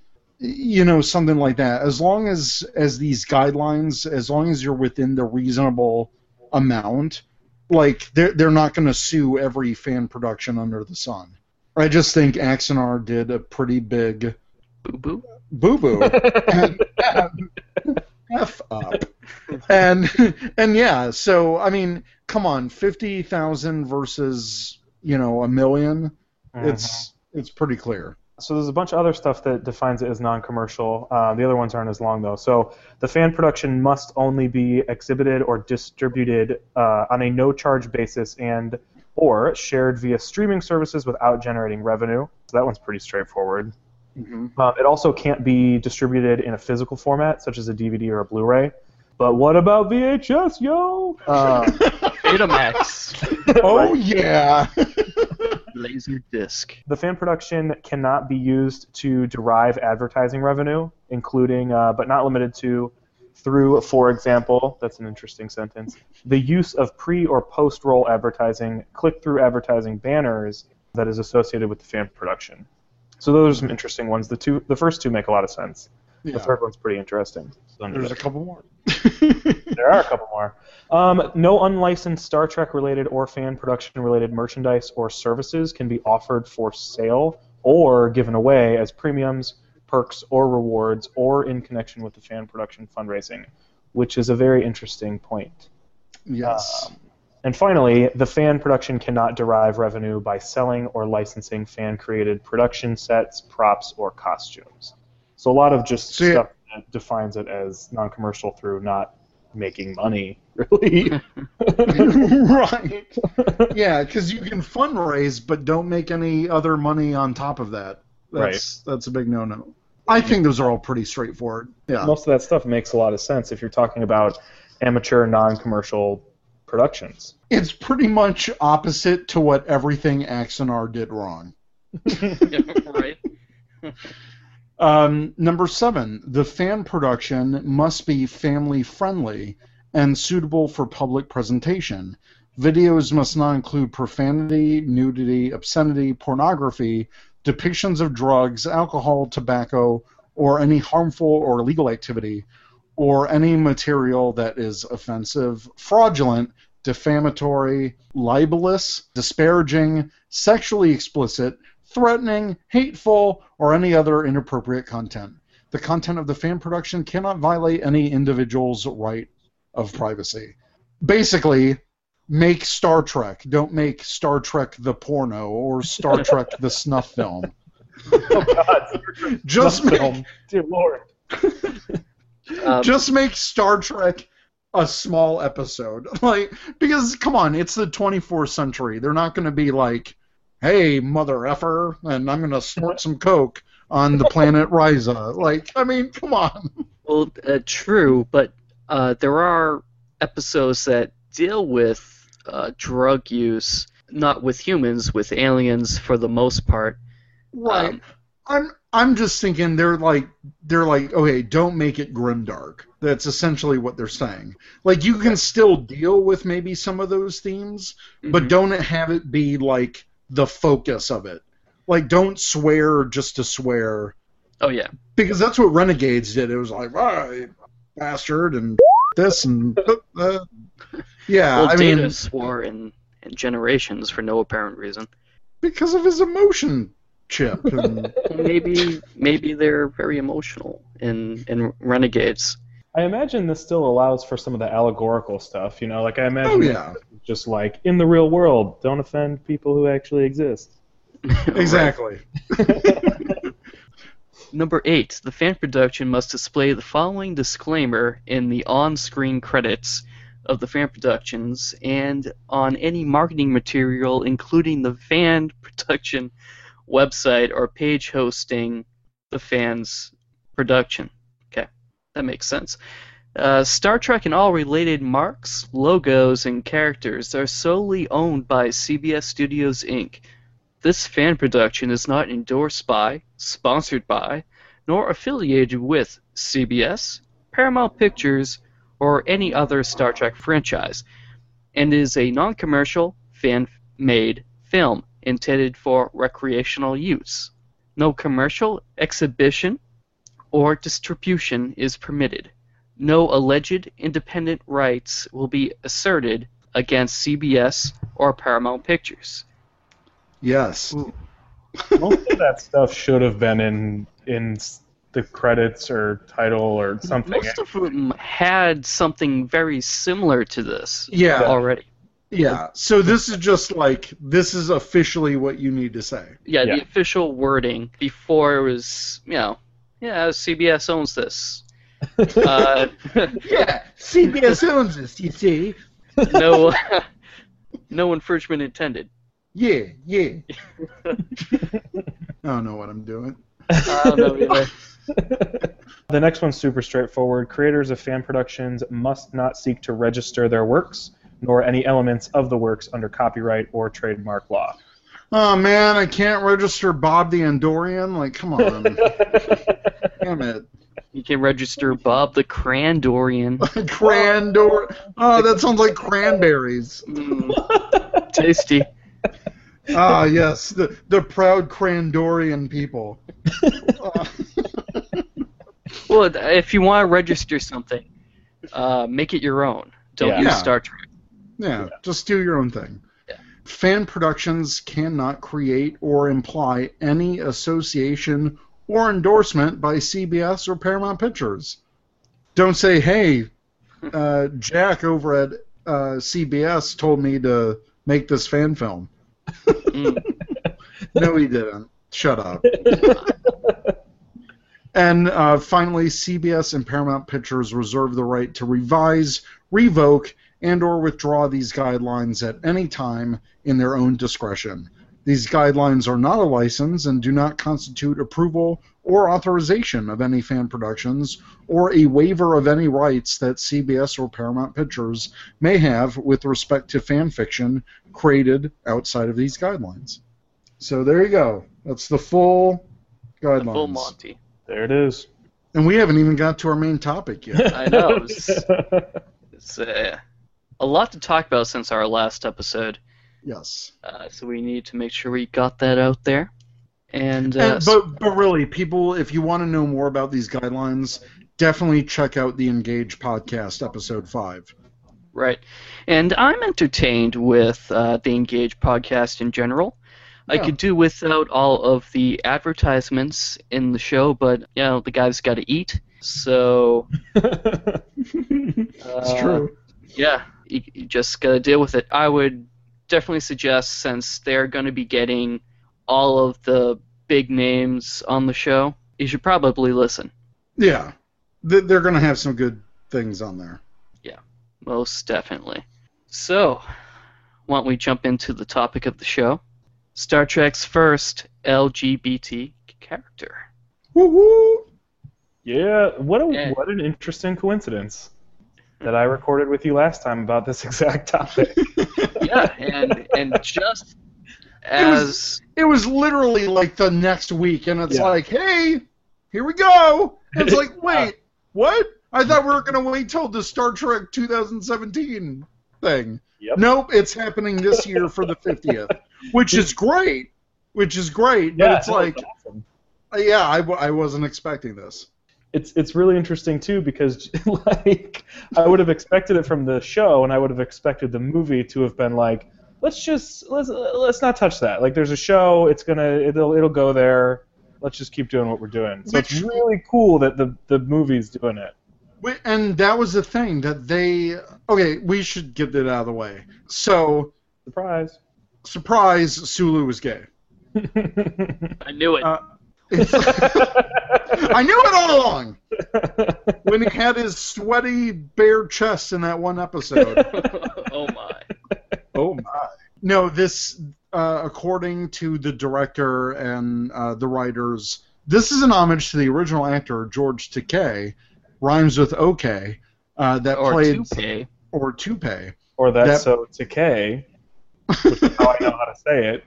you know something like that. As long as as these guidelines as long as you're within the reasonable amount like they're they're not going to sue every fan production under the sun. I just think Axanar did a pretty big Boo boo. boo boo f up. And and yeah so i mean come on 50,000 versus you know a 1000000 Mhm. it's it's pretty clear so there's a bunch of other stuff that defines it as non-commercial. Uh, the other ones aren't as long though. So the fan production must only be exhibited or distributed uh, on a no-charge basis and or shared via streaming services without generating revenue. So that one's pretty straightforward. Mhm. Um, it also can't be distributed in a physical format, such as a DVD or a Blu-ray. But what about VHS, yo? Uh, Betamax, Oh yeah. laser disc. the fan production cannot be used to derive advertising revenue, including, uh, but not limited to, through, for example, that's an interesting sentence, the use of pre or post roll advertising, click through advertising banners that is associated with the fan production. So those are some interesting ones. The two, the first two make a lot of sense. The third one's pretty interesting. There's a couple more. There are a couple more. Um, no unlicensed Star Trek related or fan production related merchandise or services can be offered for sale or given away as premiums, perks, or rewards, or in connection with the fan production fundraising, which is a very interesting point. yes. Um, and finally, the fan production cannot derive revenue by selling or licensing fan created production sets, props, or costumes. So a lot of just So, yeah. stuff defines it as non commercial through not making money, really. right. Yeah, because you can fundraise, but don't make any other money on top of that. That's that's a big no-no. I think those are all pretty straightforward. Yeah. Most of that stuff makes a lot of sense if you're talking about amateur non commercial productions. It's pretty much opposite to what everything Axanar did wrong. right? Um, number seven, the fan production must be family friendly and suitable for public presentation. Videos must not include profanity, nudity, obscenity, pornography, depictions of drugs, alcohol, tobacco, or any harmful or illegal activity, or any material that is offensive, fraudulent, defamatory, libelous, disparaging, sexually explicit, threatening, hateful, or any other inappropriate content. The content of the fan production cannot violate any individual's right of privacy. Basically, make Star Trek. Don't make Star Trek the porno or Star Trek the snuff film. oh, God. Just Snuff make, film. Dear Lord. Um, just make Star Trek a small episode. Like because come on, it's the 24th century. They're not going to be like, "Hey, mother effer," and I'm going to snort some coke on the planet Risa. Like, I mean, come on. Well, uh, true, but uh, there are episodes that deal with uh, drug use, not with humans, with aliens for the most part. Right. Um, I'm I'm just thinking they're like they're like okay, don't make it grimdark. That's essentially what they're saying. Like you can still deal with maybe some of those themes, but mhm. don't have it be like the focus of it. Like don't swear just to swear oh yeah, because that's what Renegades did. It was like, ah, you bastard, and this and uh, yeah. well, I Data mean, swore in, in generations for no apparent reason. because of his emotion chip. And, maybe maybe they're very emotional in in Renegades. I imagine this still allows for some of the allegorical stuff, you know, like I imagine oh yeah, it's just like in the real world, don't offend people who actually exist. exactly. Number eight, the fan production must display the following disclaimer in the on-screen credits of the fan productions and on any marketing material, including the fan production website or page hosting the fan's production. Okay, that makes sense. Uh, Star Trek and all related marks, logos, and characters are solely owned by CBS Studios Inc. This fan production is not endorsed by, sponsored by, nor affiliated with CBS, Paramount Pictures, or any other Star Trek franchise, and is a non commercial, fan made film intended for recreational use. No commercial, exhibition, or distribution is permitted. No alleged independent rights will be asserted against CBS or Paramount Pictures. Yes. Most of that stuff should have been in in the credits or title or something. Most of them had something very similar to this Yeah. already. Yeah. So this is just like this is officially what you need to say. Yeah, Yeah. the official wording before it was, you know, yeah, CBS owns this. Uh, Yeah. CBS owns this. You see. no, no infringement intended. Yeah. Yeah. I don't know what I'm doing. I don't know either. the next one's super straightforward. Creators of fan productions must not seek to register their works, nor any elements of the works under copyright or trademark law. Oh man, I can't register Bob the Andorian. Like, come on, damn it, You can register Bob the Crandorian. Crandor. Oh, that sounds like cranberries. Mm, tasty. Ah, yes, the the proud Crandorian people. Uh, Well, if you want to register something, uh, make it your own. Don't Yeah. use Yeah. Star Trek. yeah, just do your own thing. Yeah. Fan productions cannot create or imply any association or endorsement by CBS or Paramount Pictures. Don't say, "Hey, uh, Jack over at uh, CBS told me to make this fan film." Mm. No, he didn't. Shut up. and uh, finally, CBS and Paramount Pictures reserve the right to revise, revoke, and/or withdraw these guidelines at any time in their own discretion. These guidelines are not a license and do not constitute approval or authorization of any fan productions or a waiver of any rights that CBS or Paramount Pictures may have with respect to fan fiction created outside of these guidelines. So there you go. That's the full The guidelines. full Monty. There it is. And we haven't even got to our main topic yet. I know. It's, it's uh, a lot to talk about since our last episode. Yes. Uh, so we need to make sure we got that out there. And, uh, And, but but really, people, if you want to know more about these guidelines, definitely check out the Engage podcast, episode five. Right. And I'm entertained with uh, the Engage podcast in general. Yeah. I could do without all of the advertisements in the show, but you know the guy's got to eat. So It's uh, true. Yeah, you, you just got to deal with it. I would definitely suggest since they're going to be getting all of the big names on the show, you should probably listen. Yeah, they're going to have some good things on there. Yeah, most definitely. So, why don't we jump into the topic of the show? Star Trek's first LGBT character. Woo woo! yeah, what a Yeah. what an interesting coincidence that I recorded with you last time about this exact topic. Yeah, and and just It was- as It was literally like the next week, and it's Yeah. like, hey, here we go. And it's like, wait, what? I thought we were going to wait till the Star Trek 2017 thing. Yep. Nope, it's happening this year for the 50th, which is great. Which is great, but Yeah, it's no, like, awesome. uh, yeah, I, w- I wasn't expecting this. It's it's really interesting too because like I would have expected it from the show and I would have expected the movie to have been like let's just let's let's not touch that like there's a show it's gonna it'll it'll go there let's just keep doing what we're doing so it's Which- really cool that the the movie's doing it And that was the thing that they. Okay, we should get that out of the way. So, surprise surprise, Sulu was gay. I knew it. Uh, I knew it all along. when he had his sweaty bare chest in that one episode. oh my. oh my! No, this, uh, according to the director and uh, the writers, this is an homage to the original actor George Takei, rhymes with OK, uh, that Or played toupee. or toupee. or that's That- so Takei which is how I know how to say it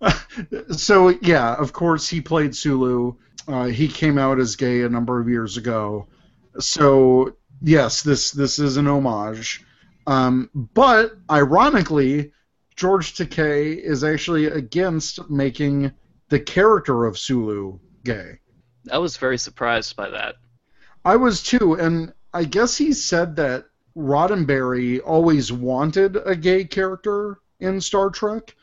so yeah, of course he played Sulu. Uh, he came out as gay a number of years ago. So yes, this this is an homage. Um, but ironically, George Takei is actually against making the character of Sulu gay. I was very surprised by that. I was too, and I guess he said that Roddenberry always wanted a gay character in Star Trek,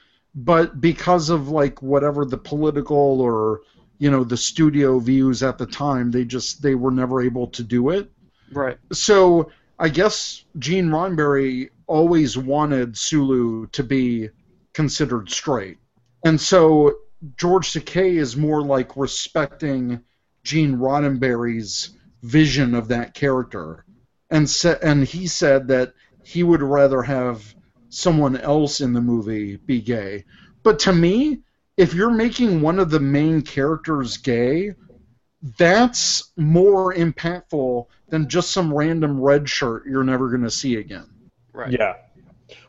but because of like whatever the political or you know the studio views at the time, they just they were never able to do it. Right. So I guess Gene Roddenberry always wanted Sulu to be considered straight, and so George Takei is more like respecting Gene Roddenberry's vision of that character, and sa- and he said that he would rather have someone else in the movie be gay. But to me, if you're making one of the main characters gay, that's more impactful than just some random red shirt you're never going to see again. Right. Yeah.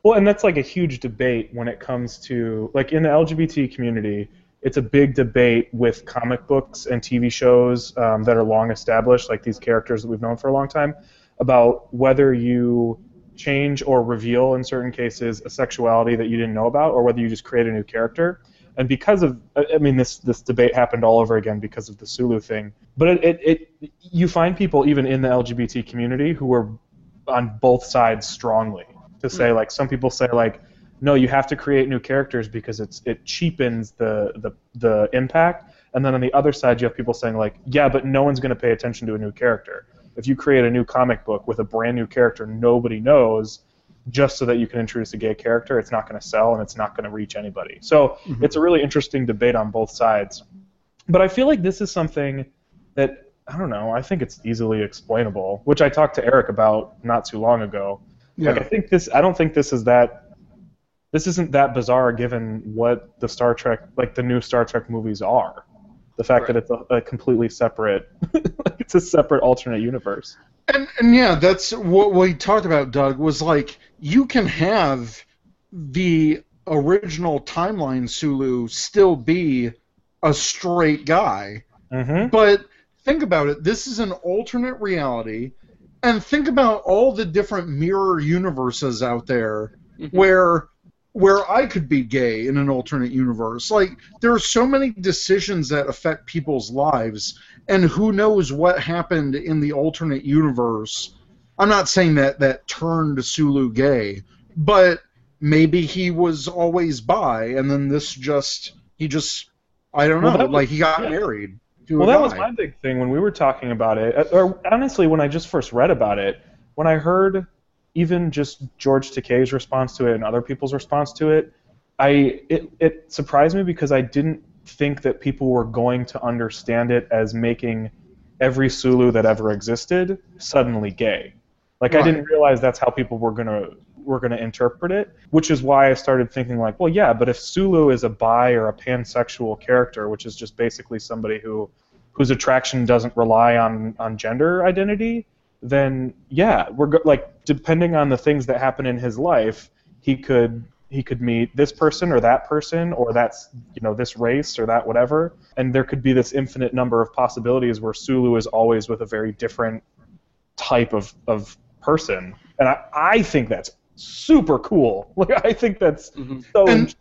Well, and that's like a huge debate when it comes to like in the LGBT community. It's a big debate with comic books and TV shows um, that are long established, like these characters that we've known for a long time, about whether you change or reveal in certain cases a sexuality that you didn't know about, or whether you just create a new character. And because of, I mean, this this debate happened all over again because of the Sulu thing. But it, it, it you find people even in the LGBT community who are on both sides strongly to say mm. like some people say like no you have to create new characters because it's it cheapens the the the impact and then on the other side you have people saying like yeah but no one's going to pay attention to a new character if you create a new comic book with a brand new character nobody knows just so that you can introduce a gay character it's not going to sell and it's not going to reach anybody. So mm-hmm. it's a really interesting debate on both sides. But i feel like this is something that i don't know i think it's easily explainable which i talked to eric about not too long ago. Yeah. like I think this I don't think this is that this isn't that bizarre given what the Star Trek like the new Star Trek movies are. The fact that it's a, a completely separate it's a separate alternate universe. And, and yeah, that's what we talked about, Doug, was like you can have the original timeline Sulu still be a straight guy, Mm-hmm. but think about it. This is an alternate reality, and think about all the different mirror universes out there Mhm. where where I could be gay in an alternate universe. Like there are so many decisions that affect people's lives, and who knows what happened in the alternate universe. I'm not saying that that turned Sulu gay, but maybe he was always bi, and then this just he just I don't know, Well, that was- like he got yeah. married. To Well, that was my big thing when we were talking about it. Uh, Or honestly, when I just first read about it, when I heard even just George Takei's response to it and other people's response to it, I it, it surprised me because I didn't think that people were going to understand it as making every Sulu that ever existed suddenly gay. Like I didn't realize that's how people were gonna were gonna interpret it, which is why I started thinking like, well, yeah, but if Sulu is a bi or a pansexual character, which is just basically somebody who whose attraction doesn't rely on on gender identity, then yeah, we're go- like depending on the things that happen in his life, he could he could meet this person or that person or that's you know this race or that whatever, and there could be this infinite number of possibilities where Sulu is always with a very different type of of person, and I I think that's super cool. Like I think that's Mhm. so And- interesting.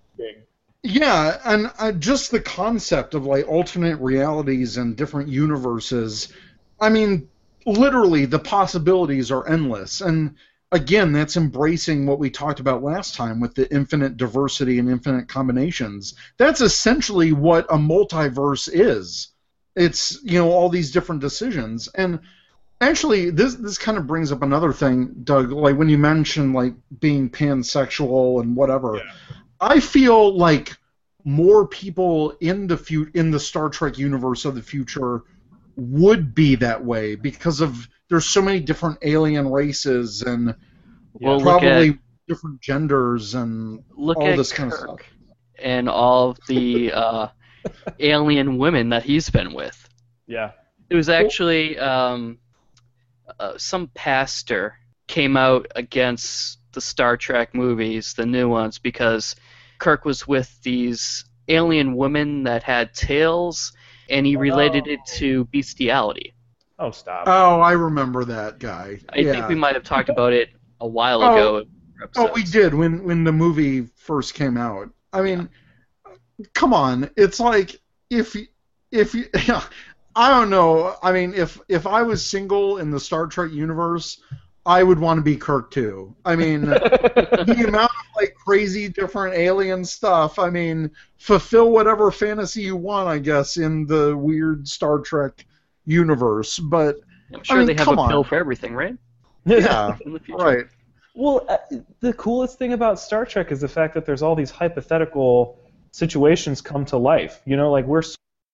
Yeah, and uh, just the concept of like alternate realities and different universes. I mean, literally, the possibilities are endless. And again, that's embracing what we talked about last time with the infinite diversity and infinite combinations. That's essentially what a multiverse is. It's you know all these different decisions and. Actually, this this kind of brings up another thing, Doug. Like when you mentioned like being pansexual and whatever, Yeah. I feel like more people in the fu- in the Star Trek universe of the future would be that way because of there's so many different alien races and Well, probably at different genders and look all at this kind of Kirk stuff. and all of the uh, alien women that he's been with. Yeah. It was actually um, uh, some pastor came out against the Star Trek movies, the new ones, because Kirk was with these alien women that had tails, and he related it oh. to bestiality. Oh, stop. Oh, I remember that guy. I yeah. think we might have talked about it a while Oh. ago. Oh, we did when when the movie first came out. I mean, come on, it's like if if you, I don't know. I mean, if if I was single in the Star Trek universe, I would want to be Kirk too. I mean, the amount of like crazy different alien stuff. I mean, fulfill whatever fantasy you want, I guess, in the weird Star Trek universe. But I'm sure mean, they have come a pill for everything, right? yeah, In the future. right. Well, uh, the coolest thing about Star Trek is the fact that there's all these hypothetical situations come to life. You know, like we're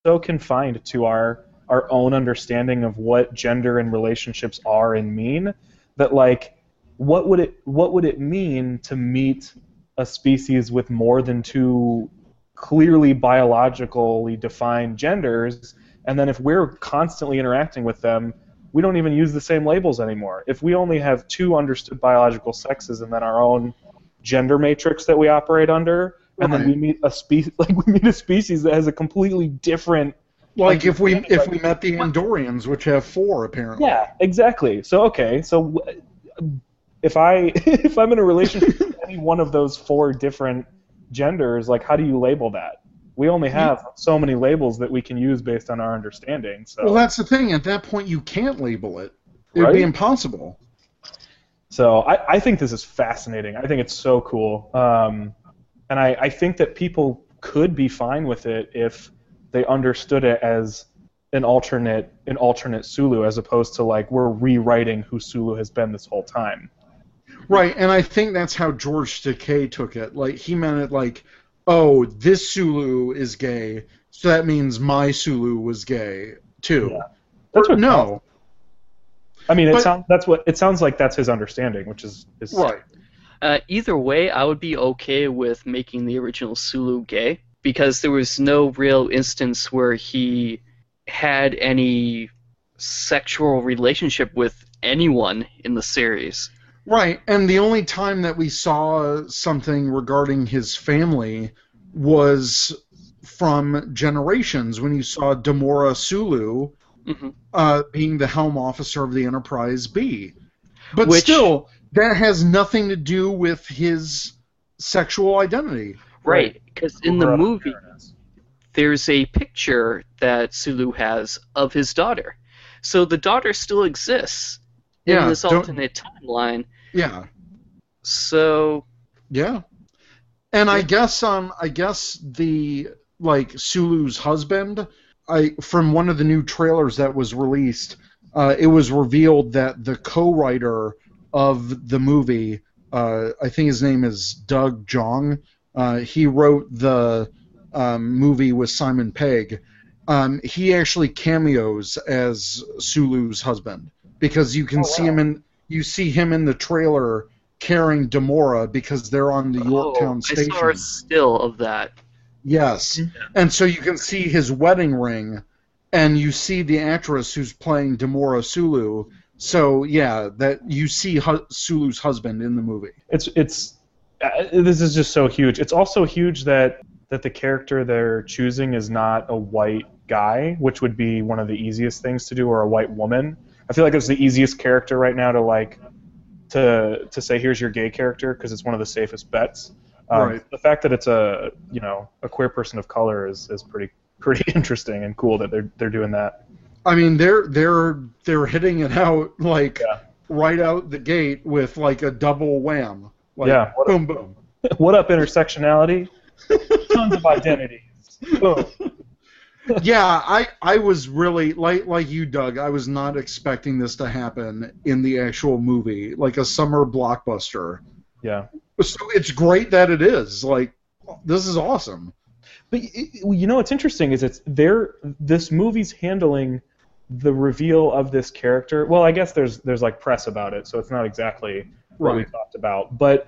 so confined to our our own understanding of what gender and relationships are and mean that like what would it what would it mean to meet a species with more than two clearly biologically defined genders, and then if we're constantly interacting with them, we don't even use the same labels anymore. If we only have two understood biological sexes and then our own gender matrix that we operate under, and then we meet a species like we meet a species that has a completely different Like if we if we met the Andorians, which have four apparently. Yeah, exactly. So okay, so if I if I'm in a relationship with any one of those four different genders, like how do you label that? We only have so many labels that we can use based on our understanding. So Well, that's the thing. At that point, you can't label it. It would be impossible. So I, I think this is fascinating. I think it's so cool. Um, and I, I think that people could be fine with it if they understood it as an alternate an alternate Sulu as opposed to like we're rewriting who Sulu has been this whole time. Right, and I think that's how George Takei took it. Like he meant it like, oh, this Sulu is gay, so that means my Sulu was gay too. Yeah. That's what no, I mean, it But- sounds that's what it sounds like. That's his understanding, which is, is right. Uh, either way, I would be okay with making the original Sulu gay because there was no real instance where he had any sexual relationship with anyone in the series. Right, and the only time that we saw something regarding his family was from Generations when you saw Demora Sulu hmm uh, being the helm officer of the Enterprise B. But Which- still, that has nothing to do with his sexual identity. Right, because in the movie, there's a picture that Sulu has of his daughter. So the daughter still exists in Yeah, this alternate timeline. Yeah, So yeah. And I guess um I guess the like Sulu's husband, I from one of the new trailers that was released, uh, it was revealed that the co-writer of the movie, uh, I think his name is Doug Jung. Uh, he wrote the um, movie with Simon Pegg. Um, he actually cameos as Sulu's husband because you can Oh, see wow. him in you see him in the trailer carrying Demora because they're on the Yorktown oh, I station. saw a still of that. Yes. And so you can see his wedding ring, and you see the actress who's playing Demora Sulu. So yeah, that you see hu- Sulu's husband in the movie. it's it's this is just so huge. It's also huge that that the character they're choosing is not a white guy, which would be one of the easiest things to do, or a white woman. I feel like it's the easiest character right now to like to to say here's your gay character because it's one of the safest bets. Um, Right. The fact that it's a you know a queer person of color is, is pretty pretty interesting and cool that they're they're doing that. I mean, they're they're they're hitting it out like Yeah. right out the gate with like a double wham. Like, Yeah. Boom boom. what up intersectionality? Tons of identities. Boom. yeah, I I was really like like you, Doug. I was not expecting this to happen in the actual movie, like a summer blockbuster. Yeah. So it's great that it is. Like, this is awesome. But y- y- you know what's interesting is it's there. This movie's handling the reveal of this character. Well, I guess there's there's like press about it, so it's not exactly what we talked about. But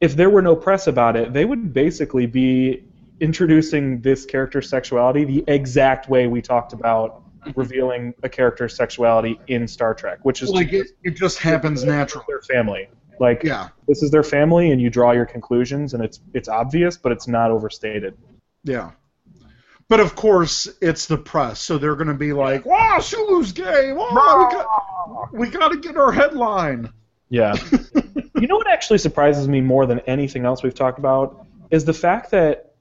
if there were no press about it, they would basically be introducing this character's sexuality the exact way we talked about revealing a character's sexuality in Star Trek, which is Like it, it just happens naturally. their family. Like Yeah, this is their family, and you draw your conclusions, and it's it's obvious, but it's not overstated. yeah. But of course, it's the press, so they're going to be like, "Wow, Sulu's gay! Wow, we got, we got to get our headline." Yeah. you know what actually surprises me more than anything else we've talked about is the fact that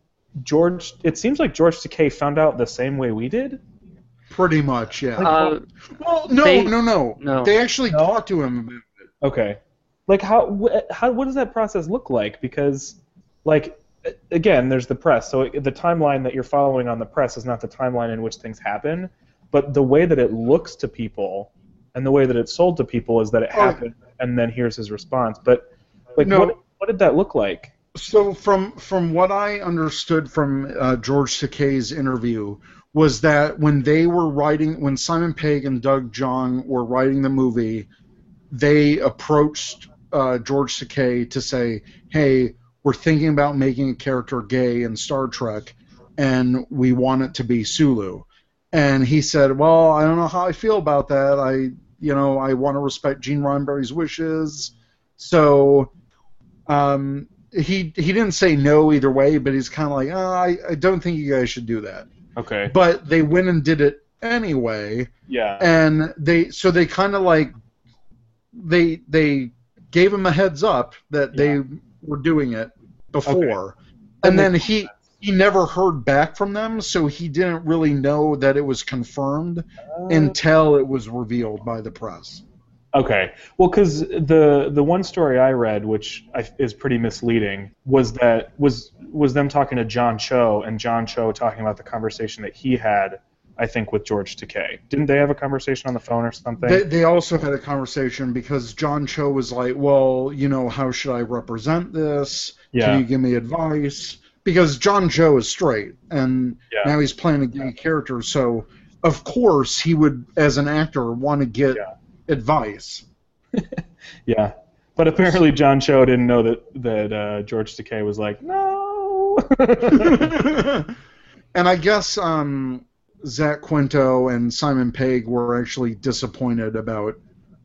George. It seems like George Takei found out the same way we did. Pretty much, yeah. Uh, well, no, they- no, no, no. They actually No? talked to him about it. Okay. Like how wh- how what does that process look like? Because like again, there's the press. So the timeline that you're following on the press is not the timeline in which things happen, but the way that it looks to people and the way that it's sold to people is that it Oh. happened and then here's his response. But like No. what what did that look like? So from from what I understood from uh, George Takei's interview was that when they were writing, when Simon Pegg and Doug Jung were writing the movie, they approached uh, George Takei to say, "Hey, we're thinking about making a character gay in Star Trek, and we want it to be Sulu. And he said, "Well, I don't know how I feel about that. I, you know, I want to respect Gene Roddenberry's wishes." So, um, he he didn't say no either way, but he's kind of like, oh, I I don't think you guys should do that. Okay. But they went and did it anyway, Yeah. and they so they kind of like they they gave him a heads up that they were doing it before, and then he he never heard back from them, so he didn't really know that it was confirmed oh. until it was revealed by the press. Okay. Well, because the the one story I read, which I, is pretty misleading, was that was was them talking to John Cho and John Cho talking about the conversation that he had, I think, with George Takei. Didn't they have a conversation on the phone or something? They, they also had a conversation because John Cho was like, well, you know, how should I represent this? Yeah. Can you give me advice? Because John Cho is straight, and Yeah. now he's playing a gay character, so of course he would, as an actor, want to get Yeah. advice. yeah. But apparently John Cho didn't know that that uh, George Takei was like, no. and I guess um, Zach Quinto and Simon Pegg were actually disappointed about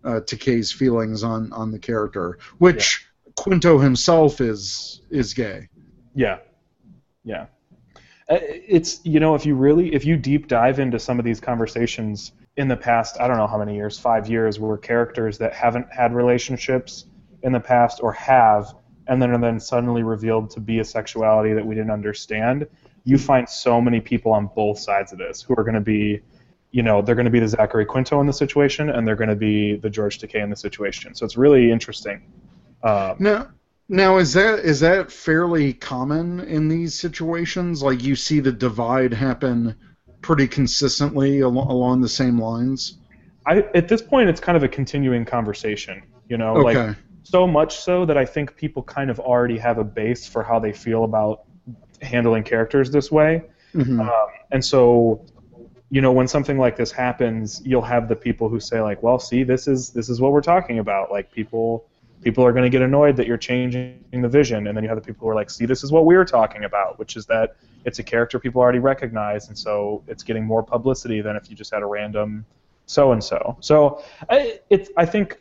uh, Takei's feelings on, on the character, which Quinto himself is is gay. Yeah, yeah. Uh, It's you know if you really if you deep dive into some of these conversations in the past I don't know how many years five years were characters that haven't had relationships in the past or have and then are then suddenly revealed to be a sexuality that we didn't understand. You find so many people on both sides of this who are going to be, you know, they're going to be the Zachary Quinto in the situation and they're going to be the George Takei in the situation. So it's really interesting. Um, Now, now is that is that fairly common in these situations? Like you see the divide happen pretty consistently al- along the same lines. I, at this point, it's kind of a continuing conversation. You know, Okay. like so much so that I think people kind of already have a base for how they feel about handling characters this way. Mhm. Um, and so, you know, when something like this happens, you'll have the people who say like, "Well, see, this is this is what we're talking about." Like people people are going to get annoyed that you're changing the vision, and then you have the people who are like, "See, this is what we're talking about," which is that it's a character people already recognize, and so it's getting more publicity than if you just had a random so and so. So, I, it's I think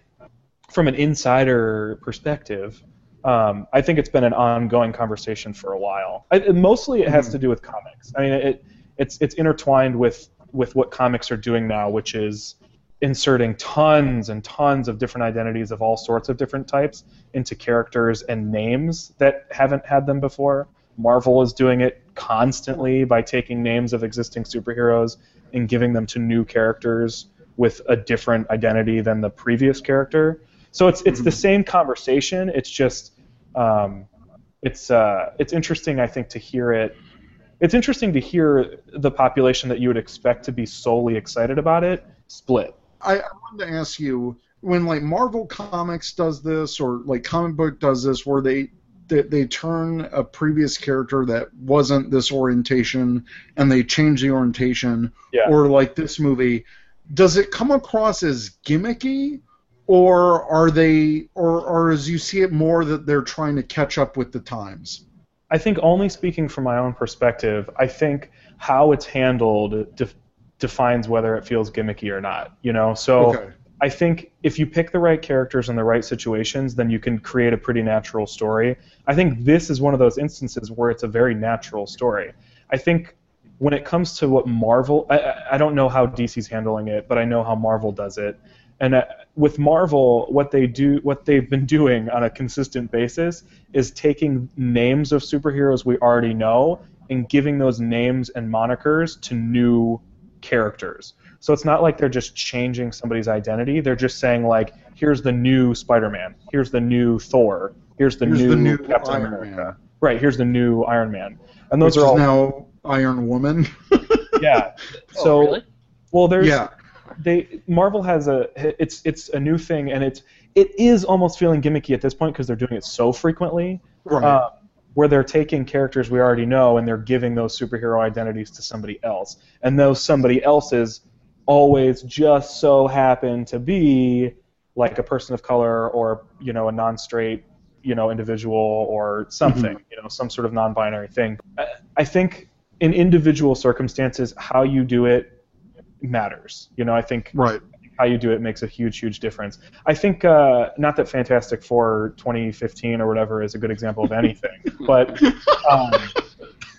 from an insider perspective. Um, I think it's been an ongoing conversation for a while. I, it- mostly, it has to do with comics. I mean, it, it's it's intertwined with with what comics are doing now, which is inserting tons and tons of different identities of all sorts of different types into characters and names that haven't had them before. Marvel is doing it constantly by taking names of existing superheroes and giving them to new characters with a different identity than the previous character. So it's it's the same conversation. It's just um, it's uh, it's interesting, I think, to hear it. It's interesting to hear the population that you would expect to be solely excited about it split. I, I wanted to ask you when like Marvel Comics does this or like comic book does this where they they, they turn a previous character that wasn't this orientation and they change the orientation Yeah. or like this movie does it come across as gimmicky or are they or or as you see it more that they're trying to catch up with the times I think only speaking from my own perspective, I think how it's handled def- defines whether it feels gimmicky or not. You know, so Okay. I think if you pick the right characters in the right situations, then you can create a pretty natural story. I think this is one of those instances where it's a very natural story. I think when it comes to what Marvel, I- I, don't know how DC's handling it, but I know how Marvel does it. And uh, with Marvel, what they do, what they've been doing on a consistent basis, is taking names of superheroes we already know and giving those names and monikers to new characters. So it's not like they're just changing somebody's identity. They're just saying like, here's the new Spider-Man, here's the new Thor, here's the, Here's new, the new Captain Iron America. Man. Right, here's the new Iron Man. And those which are is all now Iron Woman yeah. Oh, So really? well, there's yeah they Marvel has a it's it's a new thing and it's it is almost feeling gimmicky at this point because they're doing it so frequently. right uh, where they're taking characters we already know and they're giving those superhero identities to somebody else, and those somebody else's always just so happen to be like a person of color or you know a non-straight you know individual or something, mm-hmm. you know, some sort of non-binary thing. I, I think in individual circumstances, how you do it matters. You know, I think Right. How you do it makes a huge, huge difference. I think uh, not that Fantastic Four 2015 or whatever is a good example of anything, but um,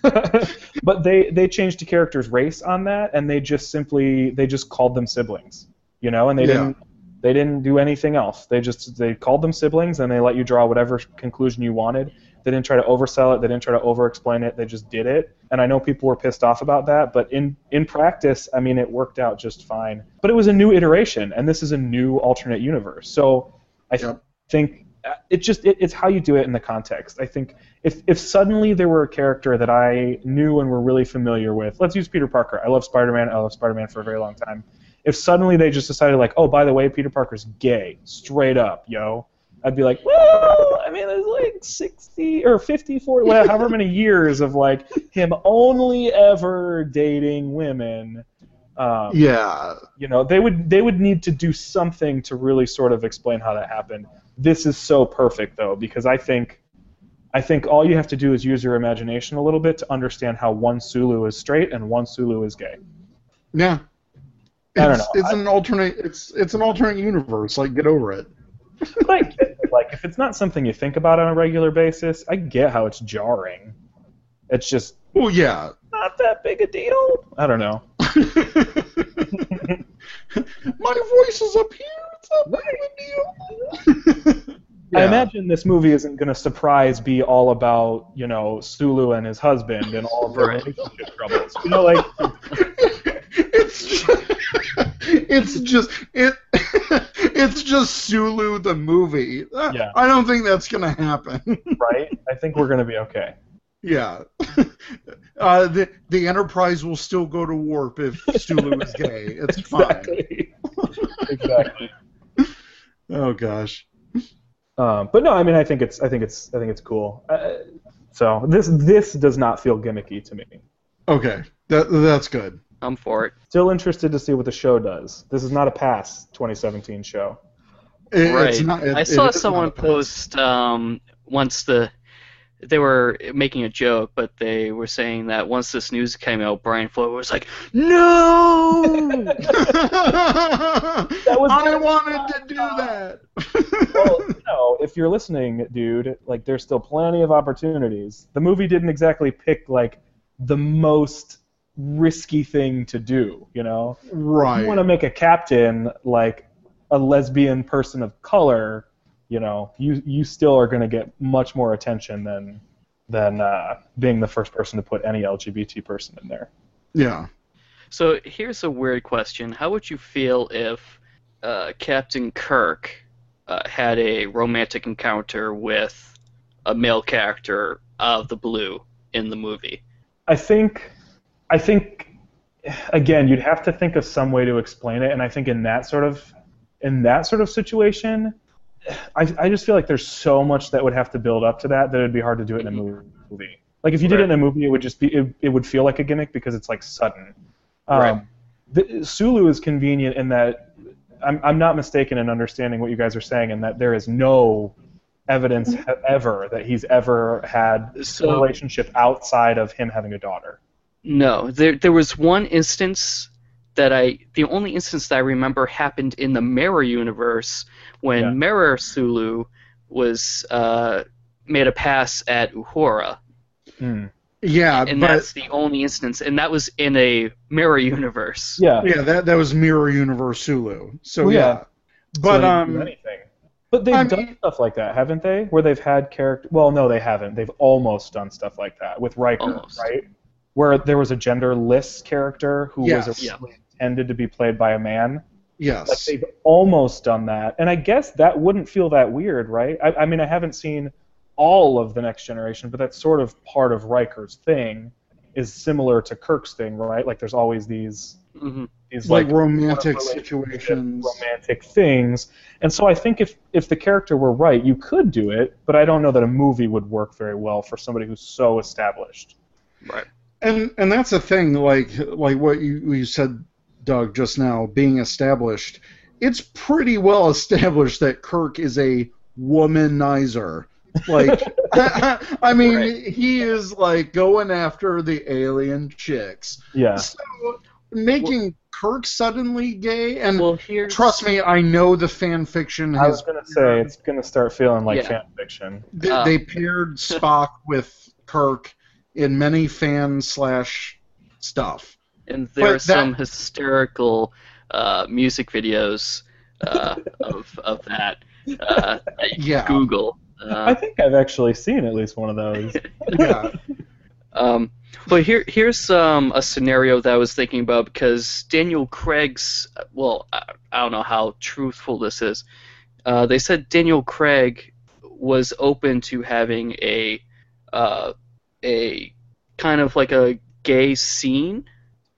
but they they changed the character's race on that, and they just simply they just called them siblings, you know, and they Yeah. didn't they didn't do anything else. They just they called them siblings, and they let you draw whatever conclusion you wanted. They didn't try to oversell it. They didn't try to over-explain it. They just did it. And I know people were pissed off about that, but in in practice, I mean, it worked out just fine. But it was a new iteration, and this is a new alternate universe. So I th- Yep. think uh, it just it, it's how you do it in the context. I think if if suddenly there were a character that I knew and were really familiar with, let's use Peter Parker. I love Spider-Man. I love Spider-Man for a very long time. If suddenly they just decided like, oh, by the way, Peter Parker's gay, straight up, yo, I'd be like, well, I mean, there's like 60 or 54, well, however many years of like him only ever dating women. Um, Yeah. you know, they would they would need to do something to really sort of explain how that happened. This is so perfect though because I think I think all you have to do is use your imagination a little bit to understand how one Sulu is straight and one Sulu is gay. Yeah. I don't It's, know. it's an alternate. It's it's an alternate universe. Like, get over it. Like if it's not something you think about on a regular basis, I get how it's jarring. It's just Well, yeah. not that big a deal. I don't know. My voice is up here. It's not big a deal. I imagine this movie isn't going to surprise be all about you know Sulu and his husband and all of their Right. relationship troubles. You know, like it's just, it's just it it's just Sulu the movie. Uh, Yeah. I don't think that's gonna happen. right? I think we're going to be okay. yeah. Uh, the the Enterprise will still go to warp if Sulu is gay. It's fine. Exactly. exactly. Oh gosh. Um, but no, I mean, I think it's, I think it's, I think it's cool. Uh, so this, this does not feel gimmicky to me. Okay. That that's good. I'm for it. Still interested to see what the show does. This is not a pass 2017 show. It- right. It's not, it- I saw is someone post um, once the they were making a joke, but they were saying that once this news came out, Bryan Fuller was like, "No!" that was I wanted to do that. well, you know, if you're listening, dude, like there's still plenty of opportunities. The movie didn't exactly pick like the most risky thing to do, you know. right. you want to make a captain like a lesbian person of color, you know, you you still are going to get much more attention than than uh, being the first person to put any LGBT person in there. yeah. So here's a weird question: How would you feel if uh, Captain Kirk uh, had a romantic encounter with a male character of the blue in the movie? I think I think again, you'd have to think of some way to explain it, and I think in that sort of in that sort of situation, I, I just feel like there's so much that would have to build up to that that it'd be hard to do it in a movie. Like if you did it in a movie, it would just be it, it would feel like a gimmick because it's like sudden. Um, Right. the, Sulu is convenient in that I'm I'm not mistaken in understanding what you guys are saying, and that there is no evidence ever that he's ever had a relationship outside of him having a daughter. No, there there was one instance that I the only instance that I remember happened in the Mirror universe when Yeah. Mirror Sulu was uh, made a pass at Uhura. Hmm. Yeah, and but that's the only instance, and that was in a mirror universe. Yeah. yeah, that that was Mirror Universe Sulu. So Well, yeah. yeah. But So um. Anything. But they've I done mean- stuff like that, haven't they? Where they've had character. Well, no, they haven't. They've almost done stuff like that with Riker, Almost. right? Where there was a genderless character who Yes. was Yeah. intended to be played by a man. Like yes. they've almost done that, and I guess that wouldn't feel that weird, right? I, I mean, I haven't seen all of the Next Generation, but that's sort of part of Riker's thing. Is similar to Kirk's thing, right? Like there's always these hmm these like, like romantic situations. romantic things. And so I think if if the character were right, you could do it, but I don't know that a movie would work very well for somebody who's so established. Right. And and that's the thing, like like what you, you said, Doug, just now, being established. It's pretty well established that Kirk is a womanizer. Like, I mean, Right. he is like going after the alien chicks. Yeah. So making Kirk suddenly gay, and Well, trust me, I know the fan fiction I was gonna say it's gonna start feeling like Yeah. fan fiction. They, Uh. they paired Spock with Kirk in many fan slash stuff. and there are But that- some hysterical uh, music videos uh, of of that. Uh, Yeah. Google. I Uh, think I've actually seen at least one of those. Yeah. um, but here here's um, a scenario that I was thinking about because Daniel Craig's well, I, I don't know how truthful this is. Uh, they said Daniel Craig was open to having a uh, a kind of like a gay scene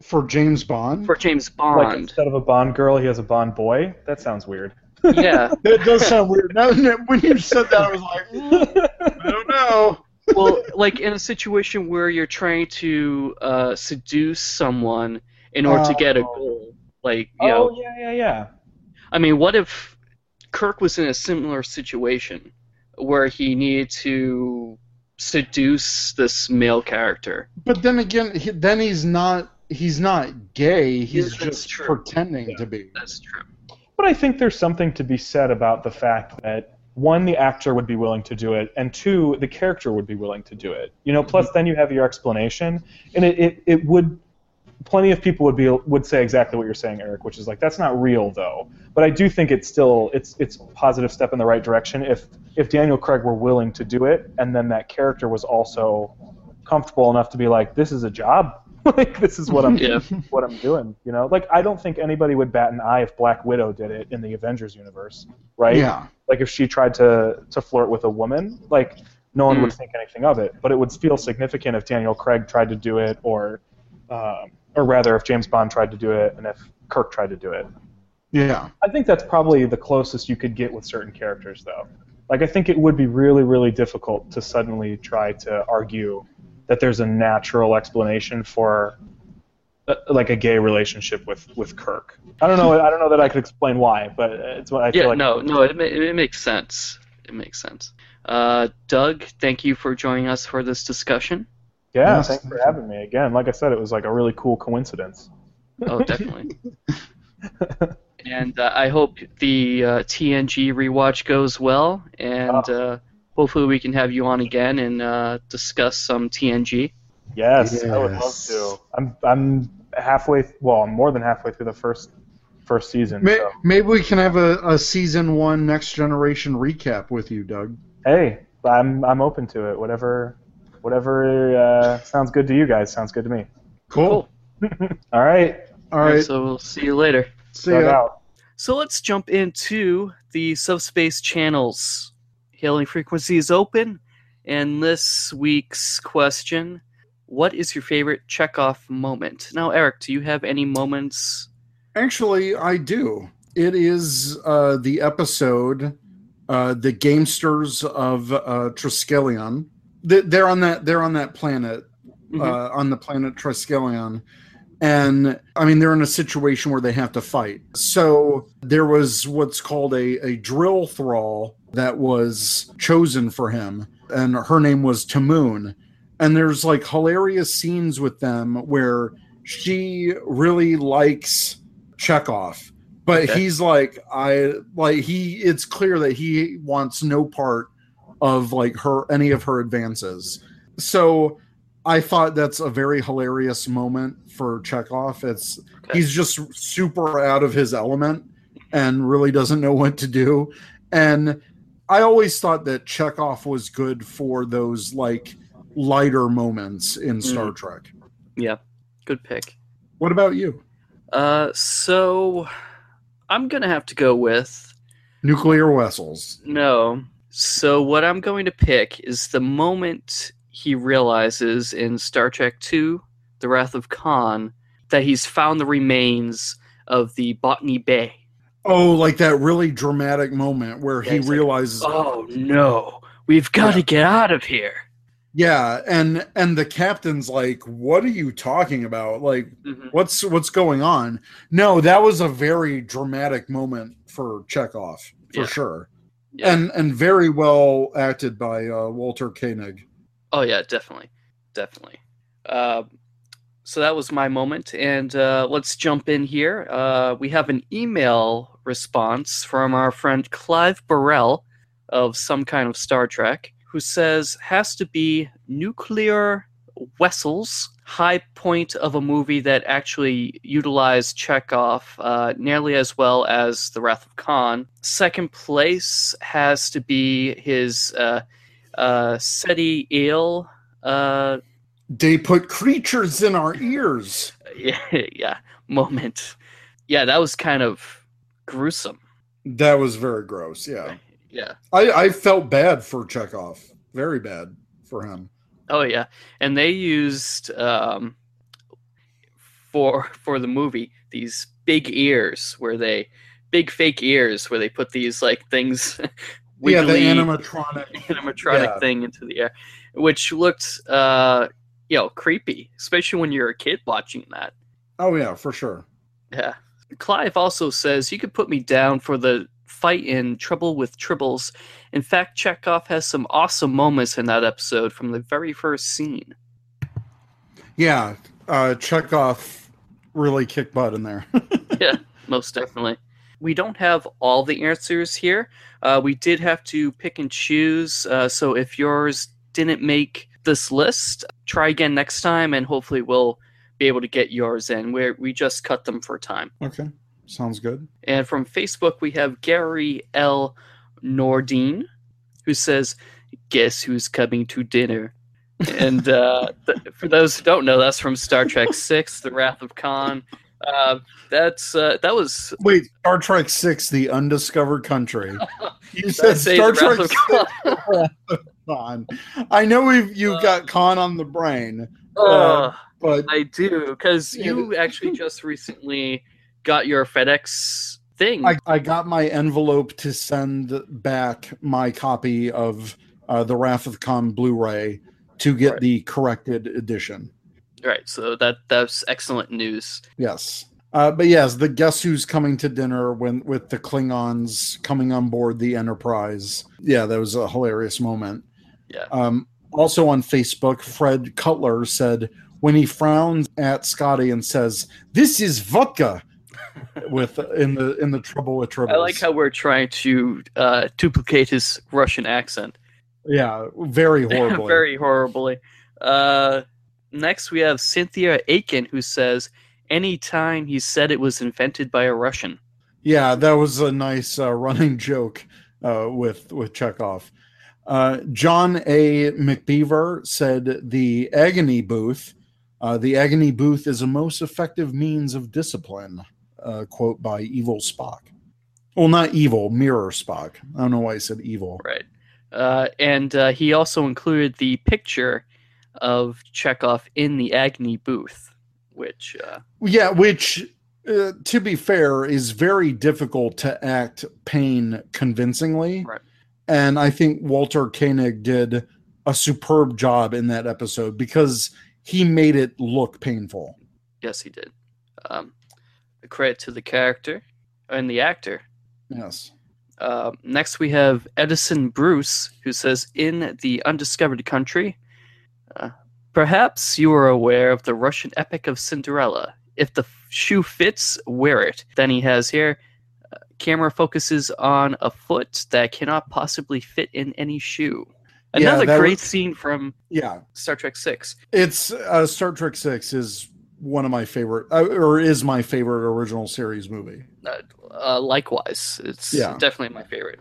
For James Bond. for James like Bond. instead of a Bond girl, he has a Bond boy. That sounds weird. yeah. that does sound weird. Now, now, when you said that, I was like, "Mm, I don't know. well, like in a situation where you're trying to uh, seduce someone in order to get a Oh. goal, like you oh know, yeah, yeah, yeah. I mean, what if Kirk was in a similar situation where he needed to seduce this male character? But then again, he, then he's not. He's not gay. He's Yeah, just true. pretending to be. That's true. But I think there's something to be said about the fact that one, the actor would be willing to do it, and two, the character would be willing to do it. You know, plus mm-hmm. then you have your explanation, and it, it, it would plenty of people would be would say exactly what you're saying, Eric, which is like that's not real though. But I do think it's still it's it's a positive step in the right direction if if Daniel Craig were willing to do it, and then that character was also comfortable enough to be like, this is a job. like this is what I'm Yeah. what I'm doing. You know, like I don't think anybody would bat an eye if Black Widow did it in the Avengers universe, right? Yeah. Like if she tried to to flirt with a woman, like no one would Mm. think anything of it. But it would feel significant if Daniel Craig tried to do it, or um, or rather, if James Bond tried to do it, and if Kirk tried to do it. Yeah. I think that's probably the closest you could get with certain characters, though. Like I think it would be really, really difficult to suddenly try to argue that there's a natural explanation for uh, like a gay relationship with with Kirk. I don't know. I don't know that I could explain why, but it's what I feel Yeah, like. no, no, it, ma- it makes sense. It makes sense. Uh, Doug, thank you for joining us for this discussion. Yeah, Yes. thanks for having me again. Like I said, it was like a really cool coincidence. Oh, definitely. and uh, I hope the uh, TNG rewatch goes well, and uh, hopefully we can have you on again and uh, discuss some TNG. Yes, I would love Yes. to. I'm I'm halfway. Well, I'm more than halfway through the first first season. May, So. maybe we can have a, a season one Next Generation recap with you, Doug. Hey, I'm I'm open to it. Whatever whatever uh, sounds good to you guys sounds good to me. Cool. All right, All right. So we'll see you later. See Dug ya. out. So let's jump into the subspace channels. Hailing frequency is open, and this week's question: What is your favorite Chekov moment? Now, Eric, do you have any moments? Actually, I do. It is uh, the episode, uh, the Gamesters of uh, Triskelion. They- They're on that. They're on that planet, Mhm. uh, on the planet Triskelion, and I mean they're in a situation where they have to fight. So there was what's called a a drill thrall that was chosen for him, and her name was Tamoon. And there's like hilarious scenes with them where she really likes Chekov, but Okay. he's like I like he. It's clear that he wants no part of like her any of her advances. So I thought that's a very hilarious moment for Chekov. It's Okay. he's just super out of his element and really doesn't know what to do. And I always thought that Chekov was good for those like lighter moments in Star Trek. Yeah, good pick. What about you? Uh, so I'm gonna have to go with Nuclear vessels. no. So what I'm going to pick is the moment he realizes in Star Trek II: The Wrath of Khan that he's found the remains of the Botany Bay. Oh, like that really dramatic moment where Yeah, he he's like, realizes Oh no, we've got to Yeah. get out of here. Yeah, and and the captain's like, "What are you talking about? Like Mhm. what's what's going on?" No, that was a very dramatic moment for Chekov, for Yeah. sure. Yeah. and and very well acted by uh, Walter Koenig. Oh yeah, definitely, definitely. Uh, so that was my moment, and uh, let's jump in here. Uh, we have an email response from our friend Clive Burrell of some kind of Star Trek, who says has to be nuclear vessels. High point of a movie that actually utilized Chekov uh, nearly as well as The Wrath of Khan. Second place has to be his uh, uh, Ceti eel. Uh, They put creatures in our ears. yeah, yeah, moment. Yeah, that was kind of gruesome. That was very gross. Yeah, Yeah. I, I felt bad for Chekov. Very bad for him. Oh yeah, and they used um, for for the movie these big ears where they big fake ears where they put these like things yeah, the wiggly animatronic. animatronic yeah. thing into the air, which looked uh, you know creepy, especially when you're a kid watching that. Oh yeah, for sure. Yeah. Clive also says you could put me down for the fight in Trouble with Tribbles. In fact, Chekov has some awesome moments in that episode from the very first scene. Yeah, uh, Chekov really kicked butt in there. yeah, most definitely. We don't have all the answers here. Uh, we did have to pick and choose. Uh, so if yours didn't make this list, try again next time, and hopefully we'll be able to get yours in. Where we just cut them for time. okay, sounds good. And from Facebook, we have Gary L. Nordine, who says, Guess who's coming to dinner? and uh, th- for those who don't know, that's from Star Trek Six: The Wrath of Khan. Uh, that's uh, that was. Wait, Star Trek Six: The Undiscovered Country. You I said Star The Wrath Trek of Khan? Khan. I know we've you've got Khan on the brain, Ugh, but I do because you actually just recently got your FedEx thing. I, I got my envelope to send back my copy of uh, the Wrath of Khan Blu-ray to get Right. the corrected edition. right, so that that's excellent news. Yes. Uh, but yes, the guess who's coming to dinner when with the Klingons coming on board the Enterprise. Yeah, that was a hilarious moment. Yeah. Um, also on Facebook, Fred Cutler said when he frowns at Scotty and says, "This is vodka," with in the in the trouble with tribbles. I like how we're trying to uh, duplicate his Russian accent. yeah, very horribly. Very horribly. Uh, next, we have Cynthia Aiken, who says, "Anytime he said it was invented by a Russian." Yeah, that was a nice uh, running joke uh, with with Chekov. Uh, John A. McBeaver said the agony booth. Uh, the agony booth is a most effective means of discipline. Uh, quote by Evil Spock. Well, not evil, Mirror Spock. I don't know why I said evil. Right. Uh, and uh, he also included the picture of Chekov in the agony booth, which uh, Yeah, which, uh, to be fair, is very difficult to act pain convincingly. Right. And I think Walter Koenig did a superb job in that episode because he made it look painful. yes, he did. Um, a credit to the character and the actor. Yes. Uh, next, we have Edison Bruce, who says, In the undiscovered country, uh, perhaps you are aware of the Russian epic of Cinderella. If the f- shoe fits, wear it. Then he has here, uh, camera focuses on a foot that cannot possibly fit in any shoe. Another that great was- scene from Yeah. Star Trek Six. It's uh, Star Trek Six is one of my favorite, uh, or is my favorite original series movie. Uh, uh, likewise, it's Yeah. definitely my favorite.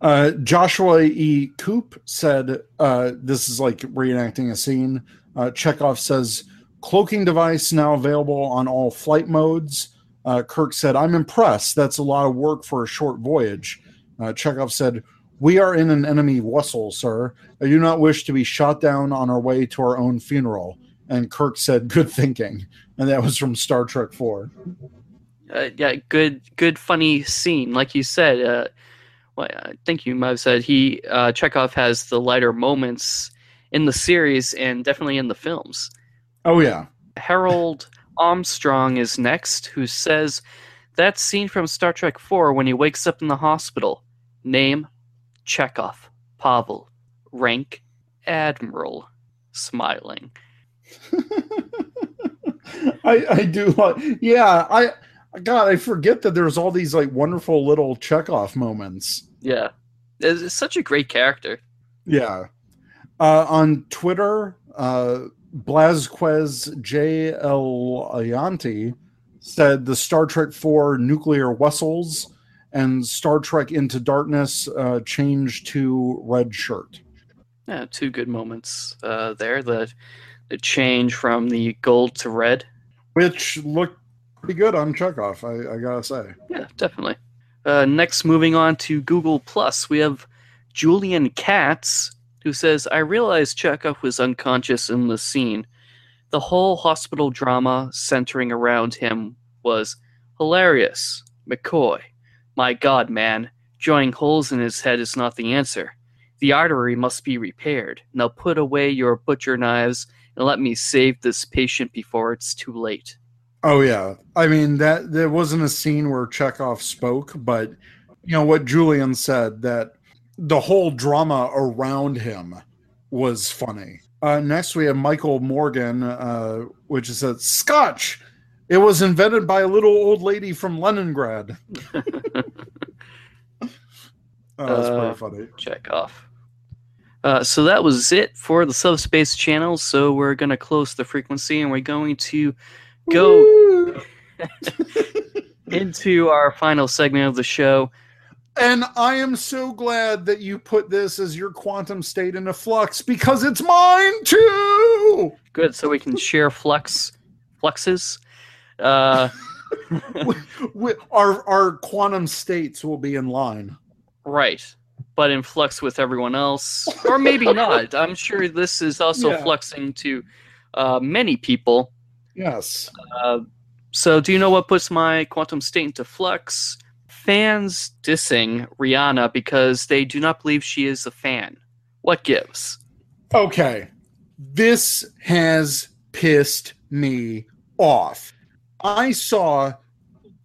Uh, Joshua E. Coop said, uh, "This is like reenacting a scene." Uh, Chekov says, "Cloaking device now available on all flight modes." Uh, Kirk said, "I'm impressed. That's a lot of work for a short voyage." Uh, Chekov said, "We are in an enemy vessel, sir. I do not wish to be shot down on our way to our own funeral." And Kirk said, "Good thinking," and that was from Star Trek Four. uh, yeah, good, good, funny scene. Like you said, uh, well, I think you might have said he uh, Chekov has the lighter moments in the series and definitely in the films. Oh yeah, Harold Armstrong is next, who says that scene from Star Trek Four when he wakes up in the hospital. Name Chekov. Pavel. Rank Admiral. Smiling. I I do like yeah I God I forget that there's all these like wonderful little Chekov moments. Yeah. It's, it's such a great character. Yeah. Uh, on Twitter, uh, Blazquez J. L. Ayanti said the Star Trek 4 nuclear vessels and Star Trek Into Darkness uh, changed to red shirt. Yeah, two good moments uh, there. The the change from the gold to red. Which looked pretty good on Chekov, I, I gotta say. Yeah, definitely. Uh, next, moving on to Google Plus, we have Julian Katz, who says, "I realized Chekhov was unconscious in the scene. The whole hospital drama centering around him was hilarious. McCoy, my God, man, drawing holes in his head is not the answer. The artery must be repaired. Now put away your butcher knives and let me save this patient before it's too late." Oh yeah, I mean that there wasn't a scene where Chekov spoke, but you know what Julian said that the whole drama around him was funny. Uh, next, we have Michael Morgan, uh, which is a Scotch. It was invented by a little old lady from Leningrad. oh, that's Uh, pretty funny. Chekov. Uh, so that was it for the subspace channel. So we're going to close the frequency and we're going to go into our final segment of the show. And I am so glad that you put this as your quantum state in a flux because it's mine too. Good, so we can share flux fluxes. Uh, We- our our quantum states will be in line. right, but in flux with everyone else, or maybe not. I'm sure this is also Yeah. fluxing to uh, many people. Yes. Uh, so, do you know what puts my quantum state into flux? Fans dissing Rihanna because they do not believe she is a fan. What gives? Okay. This has pissed me off. I saw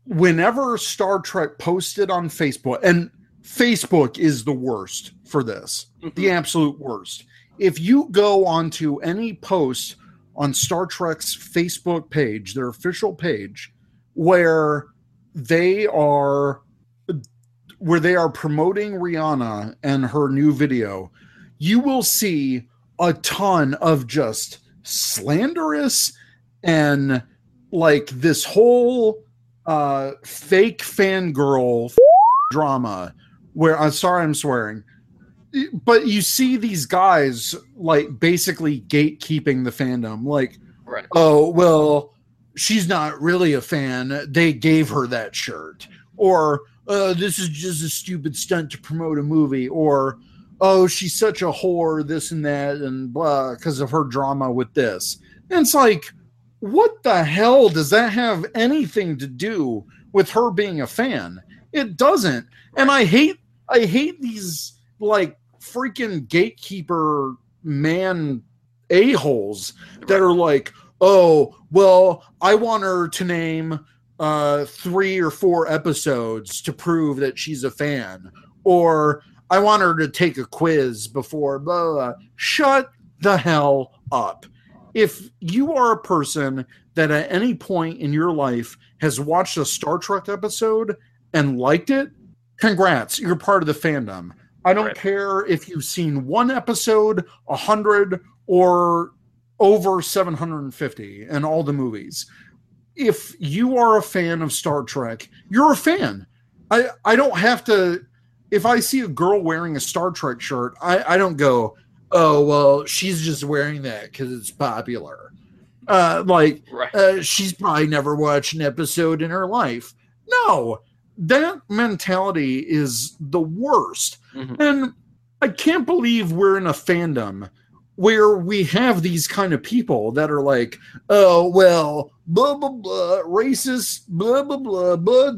whenever Star Trek posted on Facebook, and Facebook is the worst for this, the absolute worst. If you go onto any post on Star Trek's Facebook page, their official page, where they are where they are promoting Rihanna and her new video, you will see a ton of just slanderous and like this whole uh fake fangirl drama where I'm sorry I'm swearing. But you see these guys like basically gatekeeping the fandom. Like Right. oh well she's not really a fan. They gave her that shirt. Or uh, this is just a stupid stunt to promote a movie. Or oh she's such a whore this and that and blah because of her drama with this. And it's like what the hell does that have anything to do with her being a fan? It doesn't. And i hate i hate these like freaking gatekeeper man a-holes that are like oh well i want her to name uh three or four episodes to prove that she's a fan or i want her to take a quiz before blah, blah, blah. shut the hell up if you are a person that at any point in your life has watched a star trek episode and liked it congrats you're part of the fandom i don't Right. care if you've seen one episode a hundred or over 750 in all the movies. If you are a fan of Star Trek, you're a fan. I, I don't have to. If I see a girl wearing a Star Trek shirt, I, I don't go, oh, well, she's just wearing that because it's popular. Uh, like, Right. uh, she's probably never watched an episode in her life. No, that mentality is the worst. Mhm. And I can't believe we're in a fandom where we have these kind of people that are like, oh, well, blah, blah, blah, racist, blah, blah, blah, blah,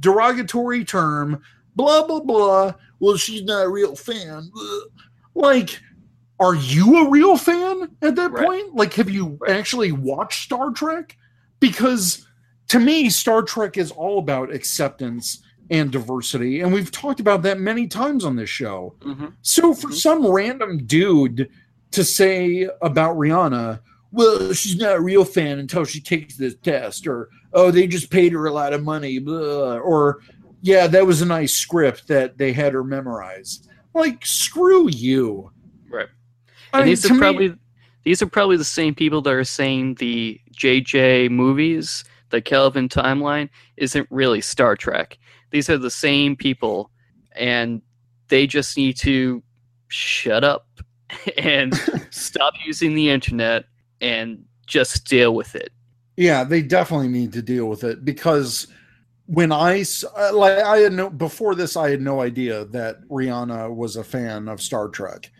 derogatory term, blah, blah, blah. Well, she's not a real fan. Blah. Like, are you a real fan at that Right. point? Like, have you actually watched Star Trek? Because to me, Star Trek is all about acceptance and diversity, and we've talked about that many times on this show. hmm So for Mhm. some random dude to say about Rihanna, well, she's not a real fan until she takes this test, or oh, they just paid her a lot of money, blah, or yeah, that was a nice script that they had her memorize. Like, screw you. Right. And mean, these are me- probably these are probably the same people that are saying the JJ movies, the Kelvin timeline, isn't really Star Trek. These are the same people, and they just need to shut up and stop using the internet and just deal with it. Yeah, they definitely need to deal with it because when I uh, like I had no before this I had no idea that Rihanna was a fan of Star Trek.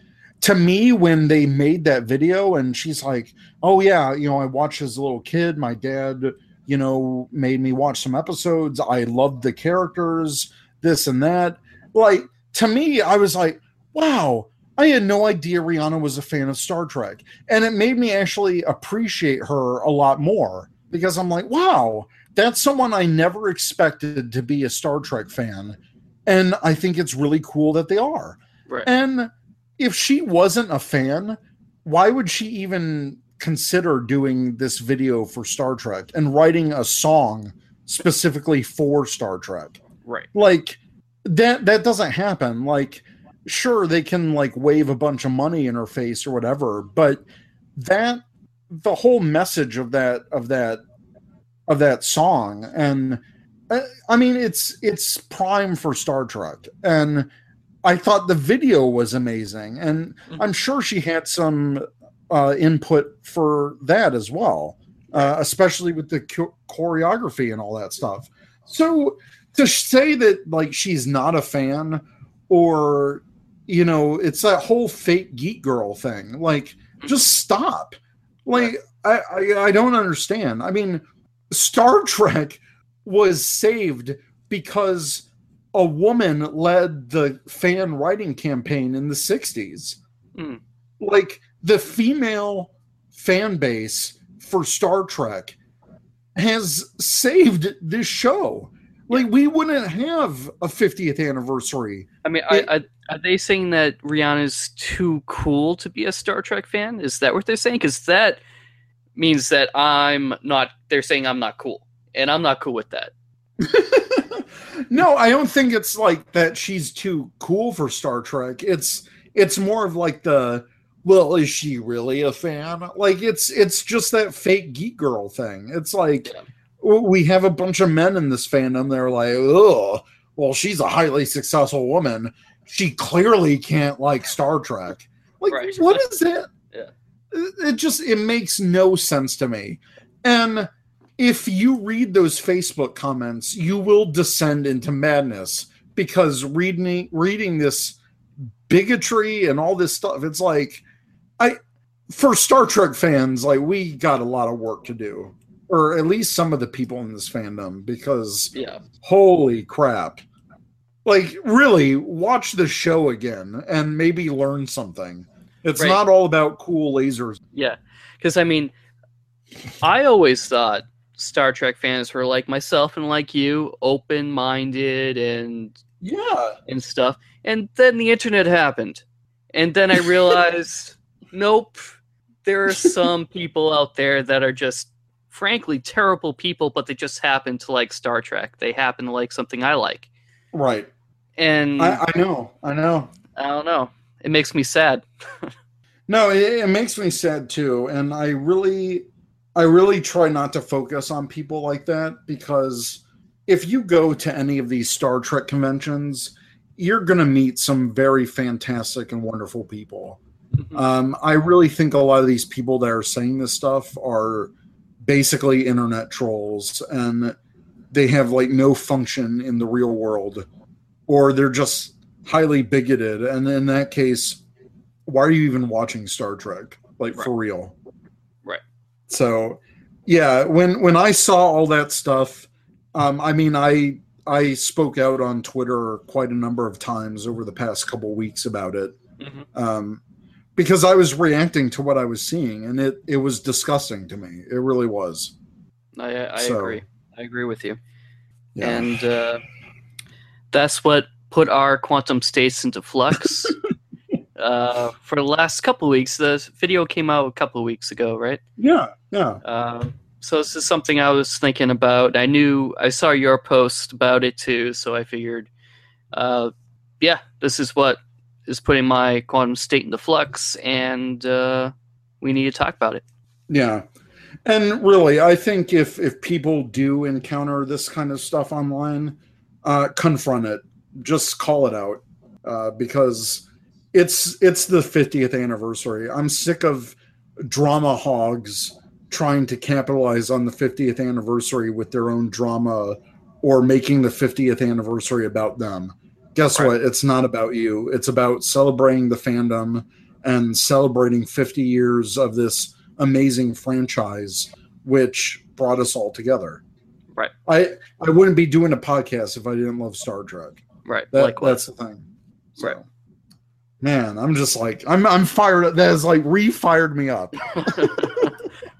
To me when they made that video and she's like, "Oh yeah, you know, I watched as a little kid, my dad, you know, made me watch some episodes. I loved the characters, this and that." Like to me I was like, "Wow, I had no idea Rihanna was a fan of Star Trek." and it made me actually appreciate her a lot more because I'm like, wow, that's someone I never expected to be a Star Trek fan, and I think it's really cool that they are. Right. And if she wasn't a fan, why would she even consider doing this video for Star Trek and writing a song specifically for Star Trek? Right. like that that doesn't happen like sure they can like wave a bunch of money in her face or whatever but that the whole message of that of that of that song and uh, i mean it's it's prime for star trek and i thought the video was amazing and i'm sure she had some uh, input for that as well uh, especially with the cho- choreography and all that stuff. So to say that like she's not a fan or you know it's that whole fake geek girl thing like just stop. Like I, I i don't understand. I mean star trek was saved because a woman led the fan writing campaign in the 60s Hmm. like the female fan base for star trek has saved this show like we wouldn't have a 50th anniversary I mean, It- I, I, are they saying that Rihanna's too cool to be a Star Trek fan? Is that what they're saying? Because that means that I'm not. They're saying I'm not cool, and I'm not cool with that. no, I don't think it's like that she's too cool for Star Trek. It's it's more of like the well, is she really a fan? Like it's it's just that fake geek girl thing. It's like Yeah. we have a bunch of men in this fandom. They're like, oh, well, she's a highly successful woman. She clearly can't like Star Trek. Like, Right. what is that? Yeah. It it just it makes no sense to me. And if you read those Facebook comments, you will descend into madness because reading reading this bigotry and all this stuff, it's like I for Star Trek fans, like we got a lot of work to do. Or at least some of the people in this fandom, because Yeah. holy crap. Like really watch the show again and maybe learn something. It's Right. not all about cool lasers. Yeah, because I mean, I always thought Star Trek fans were like myself and like you, open-minded and Yeah. and stuff. And then the internet happened, and then I realized, nope, there are some people out there that are just, frankly, terrible people, but they just happen to like Star Trek. They happen to like something I like, Right. and I, I know. I know. I don't know. It makes me sad. No, it, it makes me sad too, and I really, I really try not to focus on people like that because if you go to any of these Star Trek conventions, you're going to meet some very fantastic and wonderful people. Mhm. Um, I really think a lot of these people that are saying this stuff are basically internet trolls, and they have like no function in the real world, or they're just highly bigoted. And in that case, why are you even watching Star Trek? Like for real? Right. So, yeah, when when I saw all that stuff, um, I mean, I I spoke out on Twitter quite a number of times over the past couple weeks about it Mhm. um, because I was reacting to what I was seeing, and it it was disgusting to me. It really was. I, I So- agree. I agree with you. Yeah. And uh, that's what put our quantum states into flux. uh, for the last couple of weeks, the video came out a couple of weeks ago, right? Yeah, yeah. Um, so this is something I was thinking about. I knew I saw your post about it too, so I figured, uh, yeah, this is what is putting my quantum state into flux, and uh, we need to talk about it. Yeah. And really, I think if if people do encounter this kind of stuff online, uh, confront it. Just call it out uh, because it's it's the 50th anniversary. I'm sick of drama hogs trying to capitalize on the 50th anniversary with their own drama or making the 50th anniversary about them. Guess Right. what? It's not about you. It's about celebrating the fandom and celebrating 50 years of this amazing franchise which brought us all together. Right. I I wouldn't be doing a podcast if I didn't love Star Trek. Right. That, Likewise. that's the thing. Right. Man, I'm just like I'm I'm fired up. That has like re-fired me up.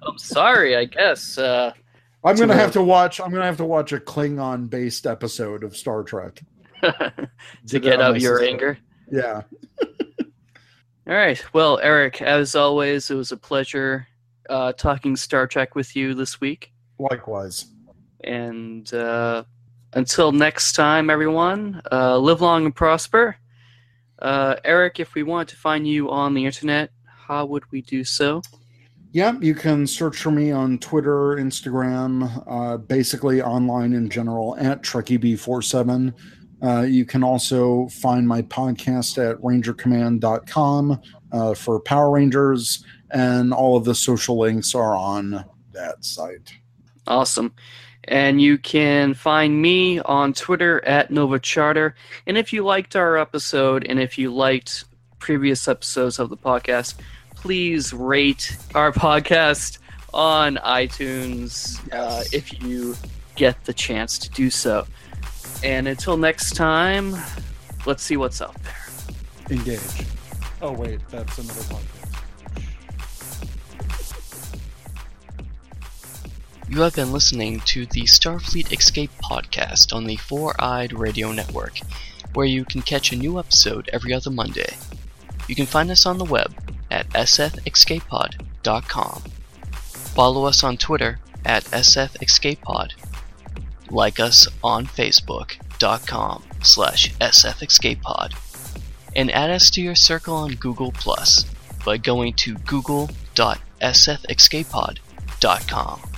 I'm sorry, I guess. Uh, I'm gonna To have to watch. I'm gonna have to watch a Klingon based episode of Star Trek to get out your system. anger. Yeah. All right. Well, Eric, as always, it was a pleasure uh, talking Star Trek with you this week. Likewise. And uh, until next time, everyone, uh, live long and prosper. Uh, Eric, if we want to find you on the internet, how would we do so? Yeah, you can search for me on Twitter, Instagram, uh, basically online in general at TrekkieB47. Uh, you can also find my podcast at rangercommand.com uh, for Power Rangers, and all of the social links are on that site. Awesome. And you can find me on Twitter at Nova Charter. And if you liked our episode and if you liked previous episodes of the podcast, please rate our podcast on iTunes uh, if you get the chance to do so. And until next time, let's see what's out there. Engage. Oh, wait, that's another podcast. You have been listening to the Starfleet Escape podcast on the Four Eyed Radio Network, where you can catch a new episode every other Monday. You can find us on the web at sfescapepod.com. Follow us on Twitter at sfescapepod. Like us on Facebook.com slash sfescapepod. And add us to your circle on Google Plus by going to google.sfescapepod.com.